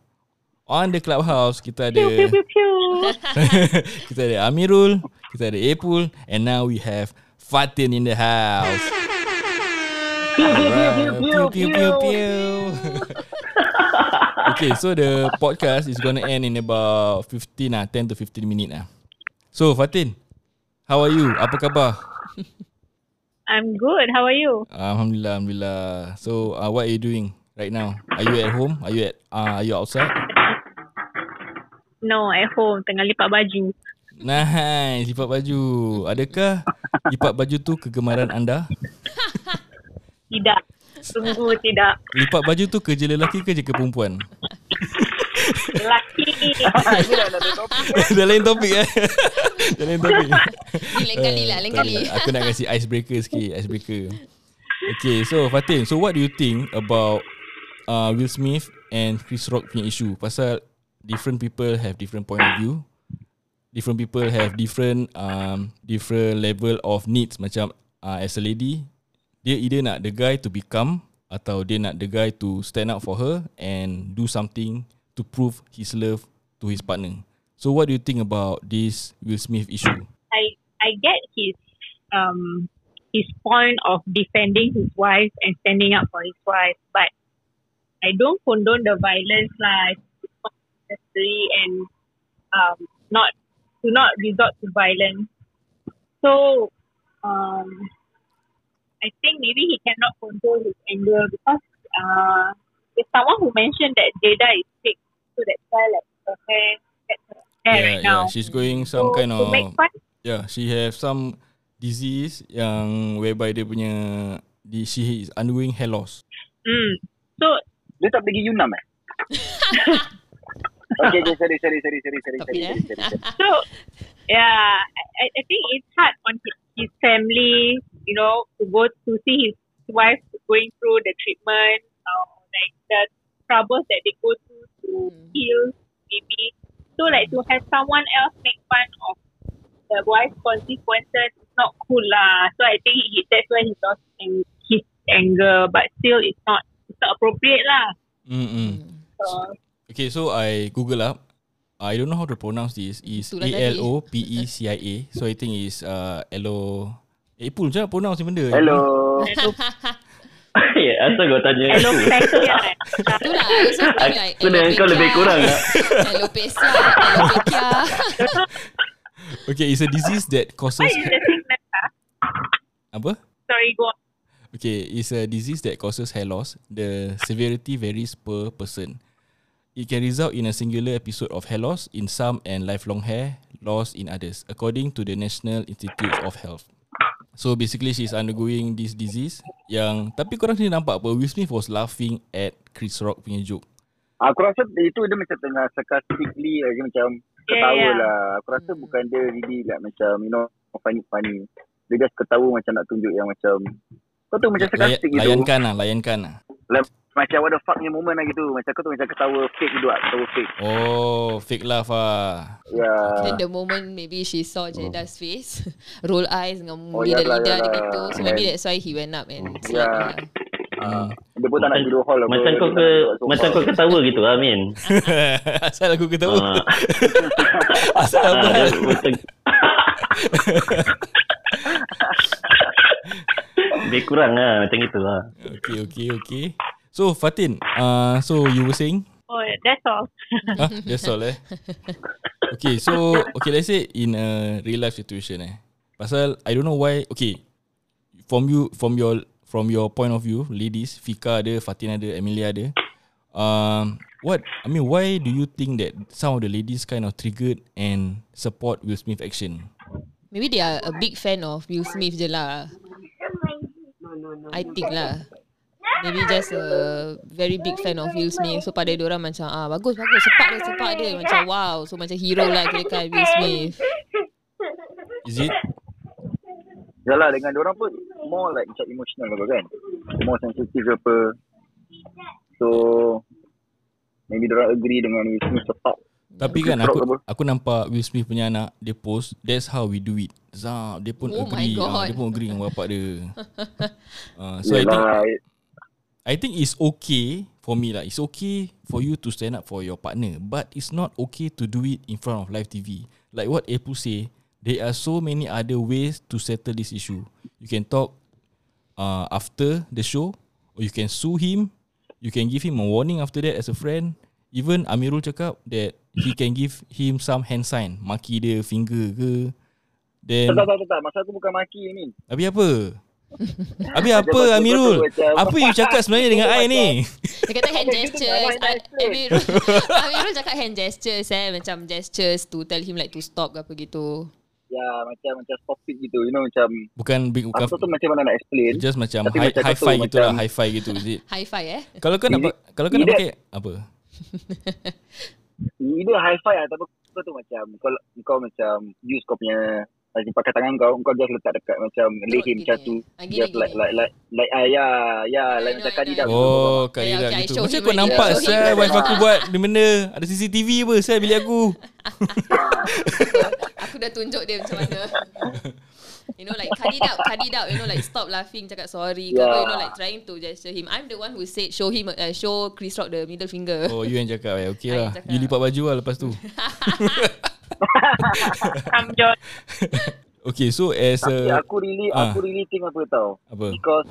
On the clubhouse kita ada Pew, pew, pew. (laughs) kita ada Amirul, kita ada Epul, and now we have Fatin in the house. Pew, pew, pew, pew. (laughs) okay, so the podcast is gonna end in about 15 lah, 10 to 15 minute lah. So Fatin, how are you? Apa khabar? I'm good. How are you? Alhamdulillah, Alhamdulillah. So, uh, what are you doing right now? Are you at home? Are you at? Uh, are you outside? No, at home. Tengah lipat baju. Nice, lipat baju. Adakah lipat baju tu kegemaran anda? (laughs) Tidak. Sungguh tidak. Lipat baju tu kerja lelaki ke kerja perempuan? Lelaki. Ini (laughs) dah lain topik eh. Dah lain topik. Lain kali lah, lain Tak kali. Aku nak kasi icebreaker sikit, icebreaker. Okay, so Fatin, so what do you think about uh, Will Smith and Chris Rock punya issue? Pasal different people have different point of view. Different people have different um, different level of needs. Macam uh, as a lady, dia either nak the guy to become atau dia nak the guy to stand up for her and do something to prove his love to his partner. So what do you think about this Will Smith issue? I I get his um his point of defending his wife and standing up for his wife, but I don't condone the violence not necessary and um not to not resort to violence. So um I think maybe he cannot control his anger because uh there's someone who mentioned that Jada is sick, so that's why like her hair her hair right now. she's going some so, kind to of make fun yeah, she have some disease yang whereby dia punya di, she is undergoing hair loss. Mm. So Dia tak pergi Yunnan eh? (laughs) okay, okay, sorry, sorry, sorry, sorry, sorry, Topik, sorry, eh? sorry, sorry, sorry. so yeah, I, I think it's hard on his, his family, you know, to go to see his wife going through the treatment, uh, like the troubles that they go through to Hmm. heal, maybe. So like to have someone else make fun of the wife's consequences is not cool lah. So I think he, that's why he lost ang- his anger, but still it's not it's not appropriate lah. Mm-mm. So Okay, so I Google up. I don't know how to pronounce this. Is A L O P E C I A. So I think is uh Elo. Eh, Pul, macam mana pronounce ni benda? Hello. (laughs) Ya, asal kau tanya hello aku. Itulah, I also think like Aku dengan kau lebih kurang tak? Alopecia, alopecia. (laughs) Okay, it's a disease that causes apa? Sorry, go on. Okay, it's a disease that causes hair loss. The severity varies per person. It can result in a singular episode of hair loss in some and lifelong hair loss in others, according to the National Institute of Health. So basically she's undergoing this disease yang tapi korang sini nampak apa Will Smith was laughing at Chris Rock punya joke. Aku rasa itu dia macam tengah sarcastically lagi macam ketawa yeah. lah. Aku rasa bukan dia really like macam you know funny-funny. Dia just ketawa macam nak tunjuk yang macam kau tu macam sarcastic gitu. layankan lah, layankan lah. Like, macam what the fuck punya moment lah gitu. Macam kau tu macam ketawa fake gitu lah. Ketawa fake. Oh, fake laugh ah. Ya. Then the moment maybe she saw Jada's face, (laughs) roll eyes dengan Oh, lidah yalah, lidah dia yalah. gitu. So maybe that's why he went up and Ya. slapped her. Hmm. Dia pun tak nak Macam- tidur hall apa. Macam kau ke macam kau ketawa gitu Amin. (laughs) Asal aku ketawa. Ah. (laughs) Asal apa? Ah, macam Lebih kurang lah macam gitu lah. Okay, okay, okay. So Fatin, uh, so you were saying? Oh, that's all. (laughs) Huh? That's all eh. Okay, so okay, let's say in a real life situation eh. Pasal I don't know why. Okay, from you, from your, from your point of view, ladies, Fika ada, Fatin ada, Amelia ada. Um, what I mean, why do you think that some of the ladies kind of triggered and support Will Smith action? Maybe they are a big fan of Will Smith je lah. I think lah. Maybe just a very big fan of Will Smith. So pada diorang macam ah bagus bagus sepak dia sepak dia macam wow. So macam hero lah kira kan Will Smith. Is it? Yalah dengan orang pun more like macam emotional apa kan. More sensitive apa. So maybe orang agree dengan Will Smith sepak. Tapi kan aku aku nampak Will Smith punya anak dia post that's how we do it. Zap dia pun Oh my agree. God. Ah, dia pun agree dengan bapak dia. uh, (laughs) so I think Yalah, I think it's okay for me lah, it's okay for you to stand up for your partner, but it's not okay to do it in front of live TV. Like what Epu say, there are so many other ways to settle this issue. You can talk uh, after the show, or you can sue him. You can give him a warning after that as a friend. Even Amirul cakap that he can give him some hand sign, maki dia finger ke. Then Tak, tak, tak, tak. Masa aku bukan maki ni. Habis apa? Habis apa Amirul? Apa you cakap sebenarnya dengan I ni? Dia kata hand gestures. Amirul, (laughs) Amirul cakap hand gestures eh. Macam gestures to tell him like to stop ke apa gitu. Ya, macam macam stop it gitu. You know, macam... Bukan big bukan Aku tu macam mana nak explain. just macam Tapi high, five gitu lah, high five gitu is it? High five eh. Kalau kau nak Ini- kalau kau nak ini pakai apa? Either high five ataupun kau tu macam kau, kau macam use kau punya lagi pakai tangan kau kau just letak dekat macam leher macam tu Ah, just like like like like ah ya ya I like macam I kadi know. dah Oh, I gitu. Macam kau nampak saya (laughs) wife aku buat dia benda ada CCTV apa saya bilik aku. (laughs) Aku dah tunjuk dia macam mana. You know like cut it out, cut it out. You know like stop laughing, cakap sorry. Yeah. Yeah. you know like trying to gesture him. I'm the one who said show him, uh, show Chris Rock the middle finger. Oh, you yang cakap eh. (laughs) Okay I lah. cakap. You lipat baju lah lepas tu. (laughs) Come John. (laughs) Okay, so as tapi a aku really ah. aku really think apa tau apa? because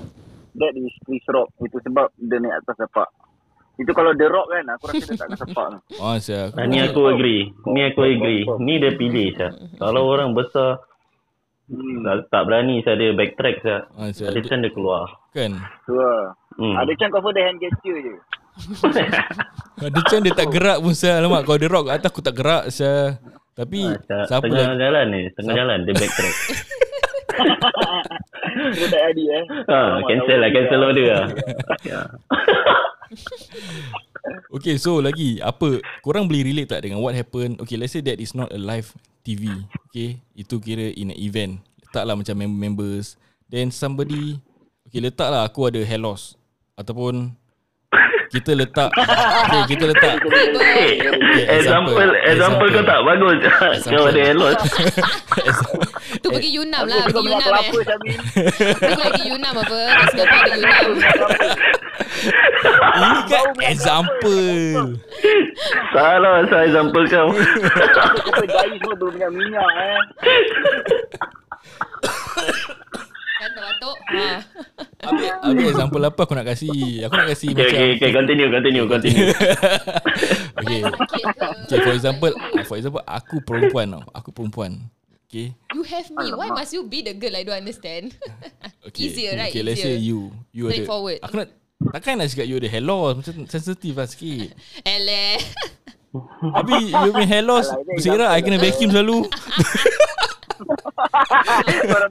that is Chris Rock itu sebab dia naik atas sepak itu kalau The Rock kan aku rasa dia tak akan sepak tu. Oh, saya Ah, ni aku agree. Ni aku agree. Ni dia pilih sah. Kalau orang besar hmm. tak, tak berani saya dia backtrack sah. Ah, saya Ada chance dia keluar. kan. tu lah. Hmm. ada chance cover dia hand gesture je (laughs) Ada macam dia tak gerak pun saya. Alamak, kalau dia rock kat atas aku tak gerak saya. Tapi Ah, tak- siapa tengah lagi? jalan ni, tengah jalan dia backtrack. (laughs) dia tak jadi eh ha, cancel lah, cancel order lah. (laughs) Okay, so lagi apa korang boleh relate tak dengan what happened? Okay, let's say that is not a live TV. Okay, itu kira in an event. Letaklah macam mem- members. Then somebody Okay, letaklah aku ada hair loss ataupun kita letak okay, kita letak Hey, example, example, example kau tak bagus. Kau ada elot. (laughs) Tu pergi Yunam lah, pergi Yunam eh. pergi Yunam apa? Singapore ada Yunam. ini kan example. Salah saya example kau. Apa dahi semua berminyak-minyak eh (laughs) Kan tak batuk. Ha. Habis, habis example apa aku nak kasih? Aku nak kasih Okay, macam okay, okay, continue, continue, continue. (laughs) okay. Okay, for example, for example, aku perempuan tau. Aku perempuan. Okay. You have me. Why must you be the girl? I don't understand. (laughs) okay. Easier, right? Okay, let's say Easier. you. You ada. Straightforward. Aku nak, takkan nak cakap you ada loss. Macam sensitif lah sikit. (laughs) Eleh. Habis you punya Alah, ini bersirap, I kena vacuum selalu.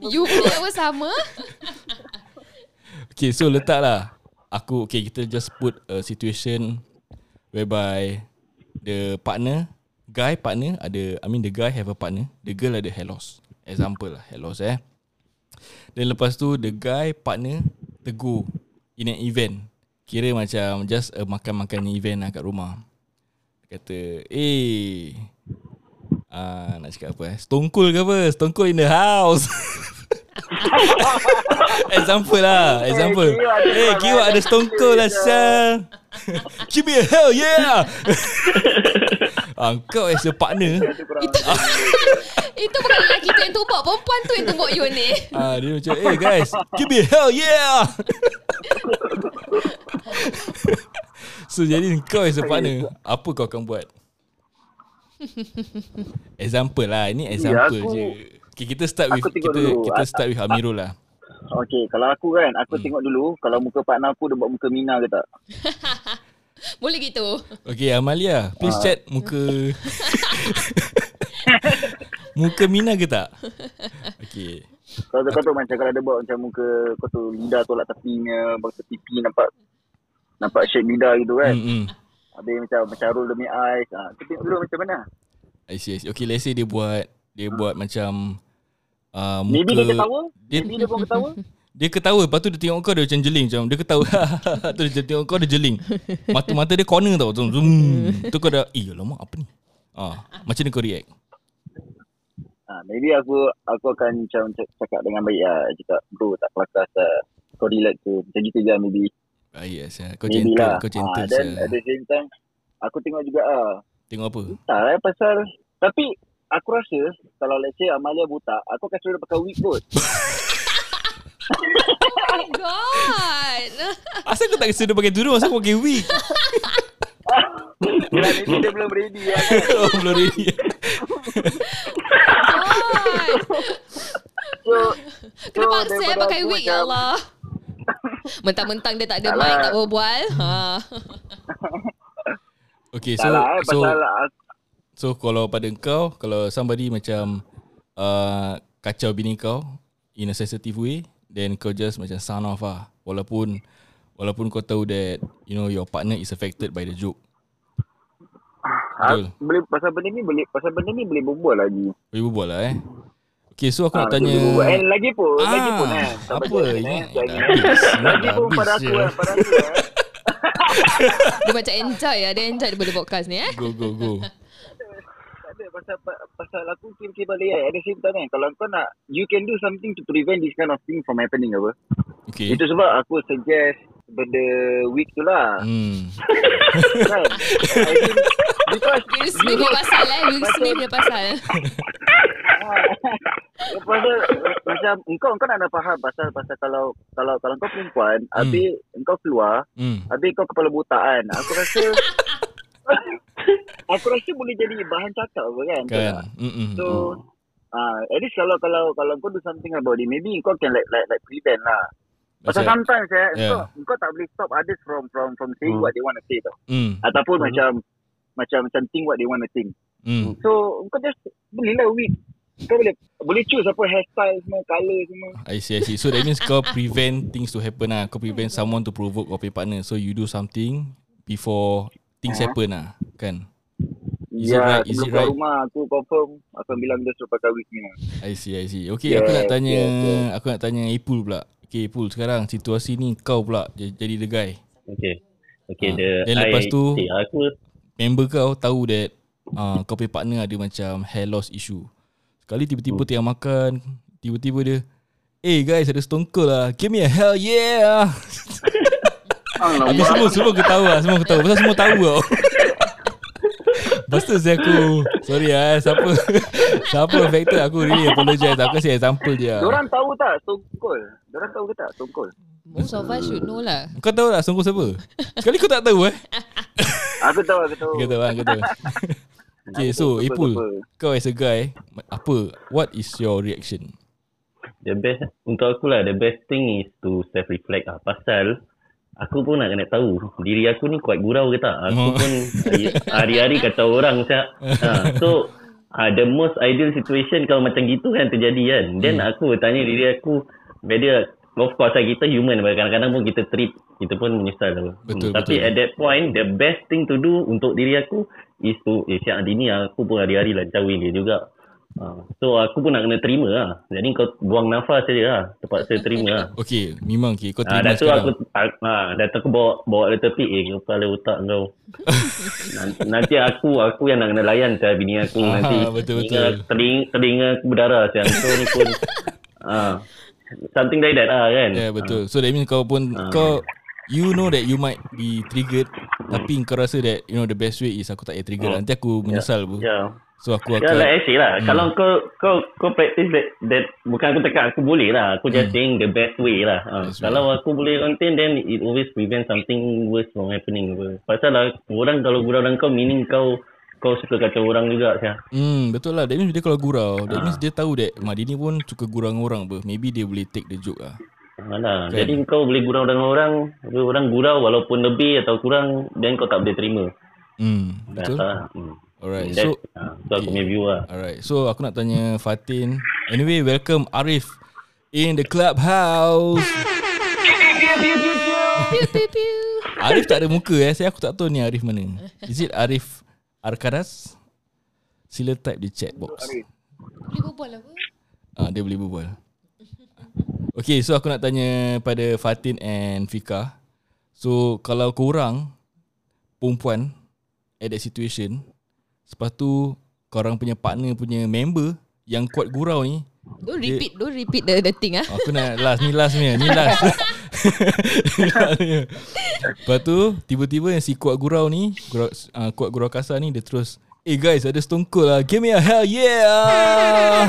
You punya apa sama? Okay, so letaklah. Aku, okay, kita just put a situation whereby the partner, guy partner ada, I mean the guy have a partner, the girl ada hair loss. Example lah, hair loss eh. Then lepas tu, the guy partner tegur in an event. Kira macam just a makan-makan event lah kat rumah. Dia kata, eh, ah, nak cakap apa eh? Stone Cold ke apa? Stone Cold in the house. (laughs) example lah, example. Eh, orang kiwak ada ada Stone Cold lah, Syal. Give me a hell yeah. (laughs) ah, kau as a partner, Itu (laughs) bukan lelaki tu yang tumbuk. Perempuan tu yang tumbuk you ni. ah, dia macam, eh guys, give me a hell yeah. so jadi kau as a partner, apa kau akan buat? (laughs) Example lah, ini example aku- je. Okay, kita start with kita dulu. kita start with Amirul lah. Okay, kalau aku kan, aku tengok dulu kalau muka partner aku dia buat muka Mina ke tak. (laughs) Boleh gitu. Okay, Amalia, please chat muka (laughs) muka Mina ke tak? Okay. Kalau kau tahu macam kalau dia buat macam muka kau tu lidah tolak tepinya, bangsa pipi nampak nampak shape lidah gitu kan. Hmm, hmm. Habis macam macam roll demi eyes. Ha, kita tengok dulu macam mana. I see, I see. Okay, let's say dia buat dia buat macam uh, muka Maybe dia ketawa. Dia, Maybe dia pun ketawa. (laughs) dia ketawa, lepas tu dia tengok kau dia macam jeling macam dia ketawa. (laughs) tu dia tengok kau dia jeling. Mata-mata dia corner tau. Zoom. zoom. Tu kau dah, eh alamak apa ni? Ah, macam ni kau react? Ha, maybe aku aku akan macam cak- cakap dengan baik lah. Cakap bro tak kelakas lah. Kau relax tu. Macam gitu je lah maybe. Ah, yes, ya. Kau Maybe gentle, lah. kau gentle. Ah, then at the same time, aku tengok juga ah. Tengok apa? Tak lah pasal, tapi aku rasa kalau let's say Amalia buta, aku akan suruh dia pakai wig kot. Oh my god. Asal kau tak kasi dia pakai tudung, asal kau pakai wig? Bulan (laughs) ni dia belum ready lah (laughs) kan. oh, belum ready. God. So, Kena so paksa eh daripada pakai wig ya Allah. Mentang-mentang dia tak ada Tak mic, lah. tak berbual. (laughs) Ha. Okay, so lah eh, so pasal aku, so kalau pada kau, kalau somebody macam uh, kacau bini kau in a sensitive way, then kau just macam sound off lah. Walaupun walaupun kau tahu that you know your partner is affected by the joke. Betul. aku, boleh pasal benda ni boleh pasal benda ni boleh berbual lagi. Boleh berbual lah eh. Okay, so aku Ah, nak tanya. And lagi pun, lagi pun Ah, eh. apa? jangan, Ini eh. Lagi pun pada aku eh, pada aku eh. Dia macam enjoy ya. Dia enjoy daripada podcast ni eh. Go go go. (laughs) Tak ada pasal pasal aku kira-kira balik eh. At the same time kan, kalau kau nak, you can do something to prevent this kind of thing from happening apa. Okay. Itu sebab aku suggest benda week tu lah. Hmm. kan? (laughs) Because Will Smith punya pasal eh. Will Smith punya pasal. (laughs) pasal macam engkau engkau nak, faham pasal pasal kalau kalau kalau kau perempuan Hmm. habis engkau keluar Hmm. habis kau kepala butaan aku rasa (laughs) aku rasa boleh jadi bahan cakap apa kan Kan. tak? Mm-mm. so ah at least kalau kalau kalau kau do something about it maybe kau can like like like prevent lah pasal sometimes eh Yeah. engkau engkau tak boleh stop others from from from saying Hmm. what they want to say tau Hmm. ataupun Hmm. macam macam macam think what they want to think Hmm. So kau just belilah wig. Kau boleh boleh choose apa hairstyle semua, colour semua. I see, I see. So that means kau prevent things to happen lah. Kau prevent someone to provoke kau partner. So you do something before things Ah. happen lah. Kan? Is it ya, right? Is it right? rumah aku confirm akan bilang dia suruh pakai wig ni. I see, I see. Okay, Yes, aku nak tanya, yes, yes. aku nak tanya Ipul pula. Okay, Ipul sekarang situasi ni kau pula jadi the guy. Okay. Okay, Ah, the then lepas I, tu- okay, aku Member kau tahu that uh, kau punya partner ada macam hair loss issue. Sekali tiba-tiba Hmm. tengah makan, tiba-tiba dia, Eh hey guys, ada stone cold lah. Give me a hell yeah. (laughs) Habis semua semua ketawa, semua ketawa. Pasal semua tahu tau. (laughs) Lepas tu saya aku Sorry lah eh, Siapa (laughs) Siapa affected aku really apologize Aku kasi example je lah. Diorang tahu tak Stone Cold? Diorang tahu ke tak Stone Cold? Most of us should know lah. Kau tahu tak Songkong siapa Sekali kau tak tahu eh (laughs) Aku tahu, aku tahu. Kau tahu Kau tahu (laughs) Okay so Ipul? Kau as a guy Apa What is your reaction the best untuk aku lah the best thing is to self reflect lah pasal aku pun nak kena tahu diri aku ni kuat gurau ke tak aku Oh. pun hari- hari-hari kata orang macam ha, so uh, the most ideal situation kalau macam gitu kan terjadi kan then Hmm. aku tanya diri aku whether of course lah, kita human kadang-kadang pun kita trip kita pun menyesal tau. Betul, tapi betul. at that point the best thing to do untuk diri aku is to eh siap ni aku pun hari-hari lah jauhin dia juga Ha, so aku pun nak kena terima lah. Jadi kau buang nafas saja lah. Terpaksa terima lah. (laughs) Okay Memang okay Kau Ha, terima dah tu aku sekarang ha, dah tu aku bawa bawa dia tepi eh kepala otak kau. (laughs) nanti, aku aku yang nak kena layan saya bini aku Ah, nanti. betul, telinga, betul. Telinga, telinga aku berdarah siang kau ni pun. (laughs) ha, something like that lah kan. Ya yeah, betul So that means kau pun Ah. Kau You know that you might be triggered Tapi kau rasa that You know the best way is Aku tak payah trigger Oh. Nanti aku menyesal pun Ya. So aku akan like I say lah Hmm. Kalau kau Kau kau practice that, that Bukan aku cakap Aku boleh lah Aku just Hmm. saying the best way lah ha. Way. Kalau aku boleh contain Then it always prevent something Worse from happening. Pasal lah Orang kalau gurau dengan kau Meaning kau Kau suka kacau orang juga Syah. Hmm betul lah That means dia kalau gurau That Ah. means dia tahu that Mak ni pun suka gurau dengan orang apa Maybe dia boleh take the joke lah Alah, Kan? Jadi kau boleh gurau dengan orang Orang gurau Walaupun lebih atau kurang Then kau tak boleh terima Hmm Betul hmm. Alright so tu aku punya view lah Alright So aku nak tanya Fatin Anyway welcome Arif In the clubhouse. Arif tak ada muka eh Saya aku tak tahu ni Arif mana Is it Arif Arkadas Sila type di chat box Boleh berbual apa? Ah, dia boleh berbual. Okay, so aku nak tanya pada Fatin and Fika. So, kalau korang perempuan at that situation, lepas tu korang punya partner punya member yang kuat gurau ni, Don't Dia- repeat, don't repeat the the thing ah. aku nak last ni last punya, ni last. (laughs) Lepas tu Tiba-tiba yang si kuat gurau ni gurau, uh, Kuat gurau kasar ni Dia terus Eh guys ada Stone Cold lah Give me a hell yeah (laughs)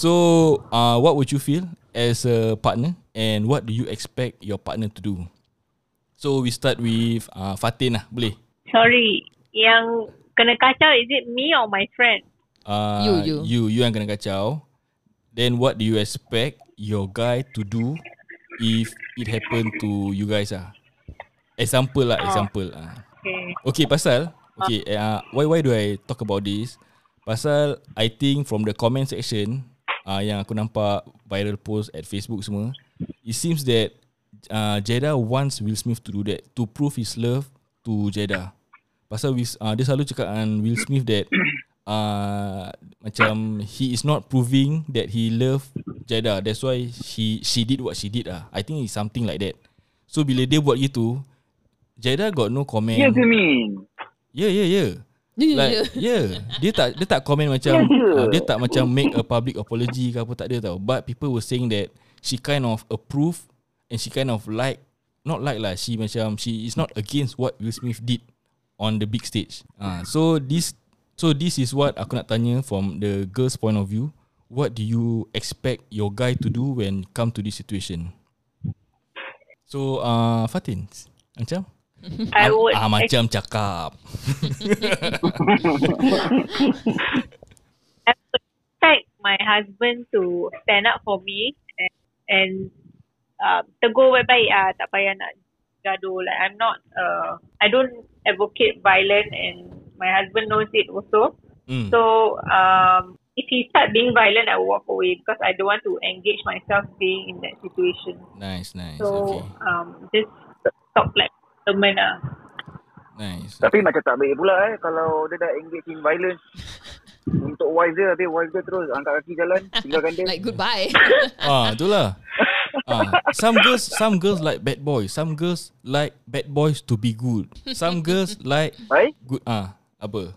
So uh, What would you feel As a partner And what do you expect Your partner to do So we start with uh, Fatin lah Boleh Sorry, yang kena kacau is it me or my friend? uh, You, you. You You yang kena kacau Then what do you expect Your guy to do If it happen to you guys ah Example lah Example ah. Okay. Okay pasal Okay uh, why, why do I talk about this Pasal I think from the comment section uh, Yang aku nampak Viral post at Facebook semua It seems that uh, Jeddah wants Will Smith to do that To prove his love To Jeddah Pasal Will, uh, dia selalu cakap dengan Will Smith that (coughs) uh, Macam He is not proving That he love Jeddah That's why he, She did what she did lah I think it's something like that So bila dia buat gitu Jeddah got no comment Yes, you mean. Yeah, yeah, yeah. Like, yeah. Dia tak dia tak komen macam uh, dia tak macam make a public apology ke apa tak ada tau. But people were saying that she kind of approve and she kind of like not like lah. She macam she is not against what Will Smith did on the big stage. Ah, uh, so this so this is what aku nak tanya from the girl's point of view. What do you expect your guy to do when come to this situation? So, uh, Fatin, macam? I would ah, macam cakap. (laughs) I would expect my husband to stand up for me and, and uh, tegur baik-baik ah tak payah nak gaduh like I'm not uh, I don't advocate violent and my husband knows it also Mm. so um if he start being violent I will walk away because I don't want to engage myself being in that situation Nice, nice. so okay. um just stop like teman ah Nice. Tapi macam tak baik pula eh kalau dia dah engage in violence. (laughs) Untuk wife dia, habis wife dia terus angkat kaki jalan, tinggalkan dia. Like goodbye. (laughs) Ah, itulah. Ah, some girls, some girls like bad boys. Some girls like bad boys to be good. Some girls like Baik? good. Ah, apa?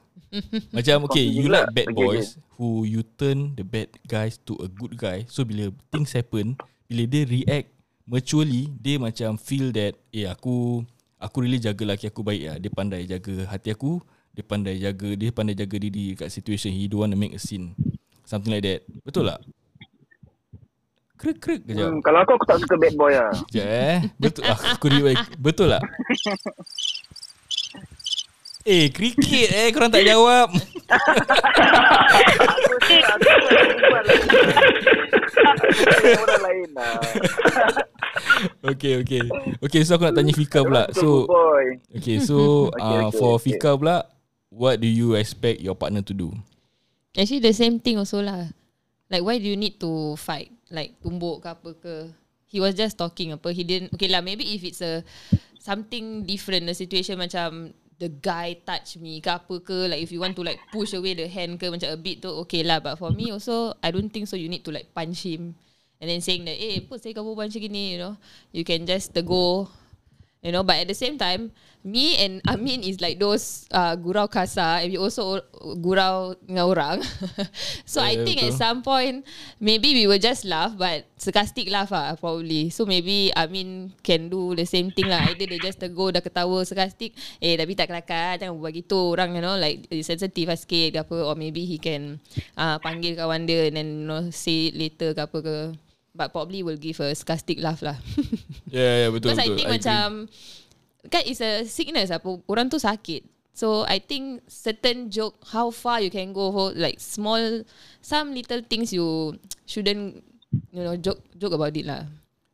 Macam okay, you like bad Okay, boys who you turn the bad guys to a good guy. So bila things happen, bila dia react maturely, dia macam feel that eh aku aku really jaga laki aku baik lah. Dia pandai jaga hati aku, dia pandai jaga dia pandai jaga diri kat situation he don't want to make a scene. Something like that. Betul tak? Krek krek kejap. Hmm, kalau aku, aku tak suka bad boy lah. (laughs) Sekejap eh. Betul ah, aku rewind. Betul tak? Eh, kriket eh. Korang tak jawab. Aku aku orang lain lah. okay, okay. Okay, so aku nak tanya Fika pula. So, okay, so (laughs) uh, for. Fika pula, what do you expect your partner to do? Actually the same thing also lah. Like why do you need to fight? Like tumbuk ke apa ke? He was just talking apa. He didn't Okay lah maybe if it's a something different the situation macam the guy touch me ke apa ke like if you want to like push away the hand ke macam a bit tu okay lah but for me also I don't think so you need to like punch him and then saying that eh apa saya kamu punch gini you know you can just tegur You know, but at the same time, me and Amin is like those uh, gurau kasar and we also gurau dengan orang. (laughs) so I Yeah, think at betul. some point, maybe we will just laugh, but sarcastic laugh lah probably. So maybe Amin can do the same thing lah. Either they just tegur, dah ketawa sarcastic, eh tapi tak kelakar, jangan buat gitu. Orang, you know, like eh, sensitive lah sikit ke apa. Or maybe he can uh, panggil kawan dia and then, you know, say it later ke apa ke. But probably will give a sarcastic laugh lah. (laughs) Yeah, yeah, betul. Because I betul. think agree. macam kan it's a sickness apa orang tu sakit. So I think certain joke how far you can go for like small some little things you shouldn't you know joke joke about it lah.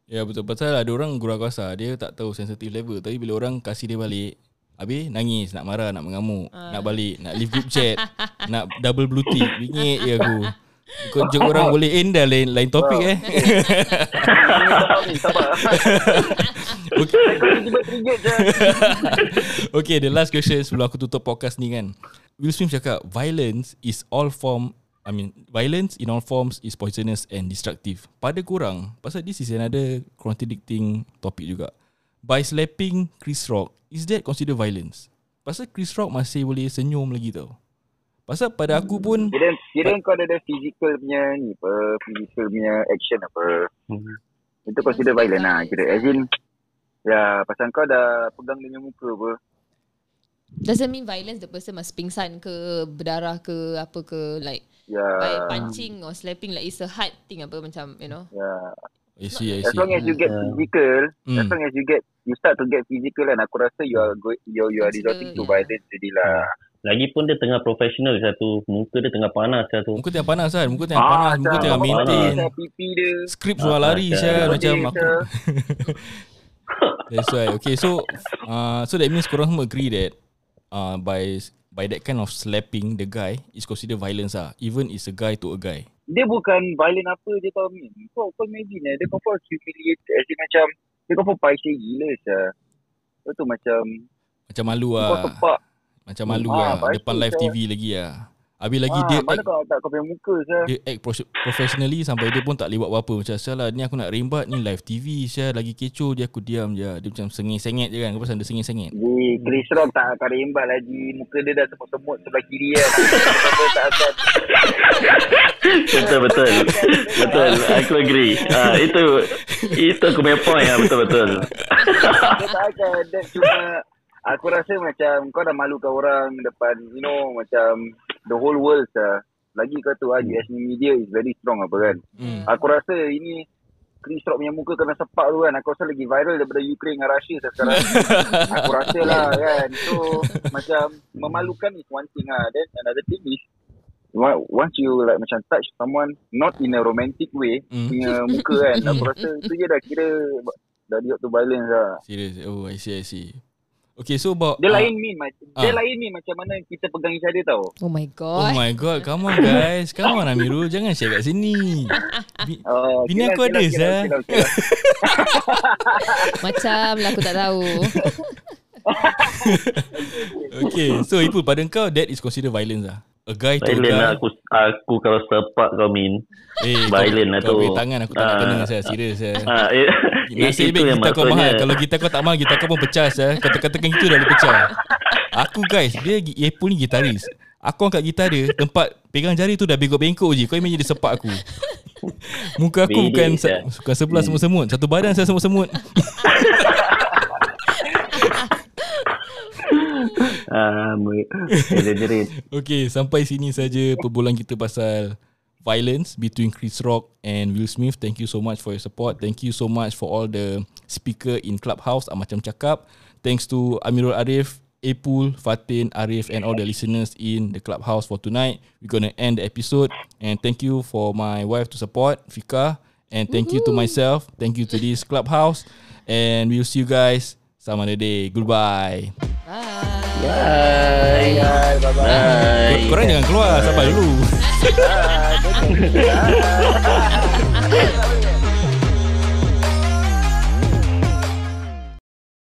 Ya betul. Pasal ada orang gurau kasar Dia tak tahu sensitive level. Tapi bila orang kasih dia balik Habis nangis Nak marah Nak mengamuk Nak balik Nak leave group chat (laughs) Nak double blue tick Bingit je aku (laughs) Kau joke orang (laughs) boleh end dah lain, lain topik eh. (laughs) Okay. (laughs) The last question Sebelum aku tutup podcast ni kan. Will Smith cakap Violence is all form I mean Violence in all forms Is poisonous and destructive. Pada korang Pasal this is another Contradicting topic juga. By slapping Chris Rock Is that consider violence? Pasal Chris Rock masih boleh senyum lagi tau Pasal pada aku pun Kira, kira kau ada, ada physical punya ni apa, physical punya action apa. Hmm. Itu consider violent lah. Kira as in, ya pasal kau dah pegang dia muka apa. Doesn't mean violence the person must pingsan ke berdarah ke apa ke like Ya. by punching or slapping like it's a hard thing apa macam you know. Ya. I see, I As see. long as you get Yeah. physical, as Hmm. long as you get you start to get physical kan aku rasa you are go, you, you are resorting to yeah. violence jadi lah. Lagipun dia tengah professional satu. Muka dia tengah panas satu. Muka tengah panas kan Muka tengah panas Muka tengah panas maintain pipi dia. Skrip suara lari Ah, Syah dah. Macam Dia aku That's why Okay so uh, So that means korang semua agree that uh, By By that kind of slapping The guy Is considered violence lah Even is a guy to a guy Dia bukan violent apa je tau Min. Kau, kau imagine eh, dia confirm humiliated. As in macam, dia confirm paiseh gila sah. Lepas tu macam, Macam malu kau lah sepak. Macam malu Ah, lah Depan live Syah. TV lagi lah Habis lagi ah, dia mana act, kau tak kau punya muka sah. dia act pro- professionally Sampai dia pun tak boleh buat apa-apa Macam salah ni aku nak rembat Ni live TV Syah Lagi kecoh Dia aku diam je Dia macam sengit-sengit je kan Kau pasal dia sengit-sengit Ji, Chris Rock tak akan rembat lagi. Muka dia dah semut-semut sebelah kiri kan. Apa tak akan. betul betul. betul. Aku agree. Ah itu itu aku punya point ah betul betul. Dia tak akan. Dia cuma, aku rasa macam kau dah malukan orang depan, you know, macam the whole world sah. Lagi kau tu ah, US media is very strong apa kan. hmm. Aku rasa ini Chris Rock punya muka kena sepak tu kan. Aku rasa lagi viral daripada Ukraine dengan Russia sekarang. (laughs) aku rasa lah kan. So macam memalukan is one thing lah. Then another thing is once you like macam touch someone not in a romantic way Hmm. punya muka kan. aku rasa (laughs) tu je dah kira dah dia to violence lah. Serious Oh I see I see Okay so about Dia ah, lain ni macam dia ah. lain ni macam mana kita pegang each other tau. Oh my Oh god. my god Come on guys Come on Amirul Jangan share kat sini Bi- Uh, Bini aku ada, Zah. Macam lah aku tak tahu. Okay So Ipul pada kau That is considered violence lah A guy to Violent guy. lah aku aku kalau sepak kau min. Eh violent lah kau, Kau tu. beri tangan Aku tak nak Ah. kena saya Serius saya Ah eh, (laughs) Nasib baik gitar kau mahal. Kalau gitar kau tak mahal Gitar kau pun pecah saya Kata-katakan gitu dah boleh pecah. Aku guys Dia Ipul ni gitaris. Aku angkat gitar dia Tempat pegang jari tu dah bengkok-bengkok je. Kau imagine dia sepak aku. Muka aku bukan se- Bukan sebelah semut-semut. Satu badan saya semut-semut (laughs) Ah, exaggerate. (laughs) Okay, sampai sini saja perbualan kita pasal violence between Chris Rock and Will Smith. Thank you so much for your support. Thank you so much for all the speaker in Clubhouse. Ah, macam cakap. Thanks to Amirul Arif, Epul, Fatin, Arif and all the listeners in the Clubhouse for tonight. We're gonna end the episode. And thank you for my wife to support, Fika. And thank you to myself. Thank you to this Clubhouse. And we'll see you guys some other day. Goodbye. Bye. Bye. Bye bye. Bye. Korang jangan keluar. Sabar dulu. Bye.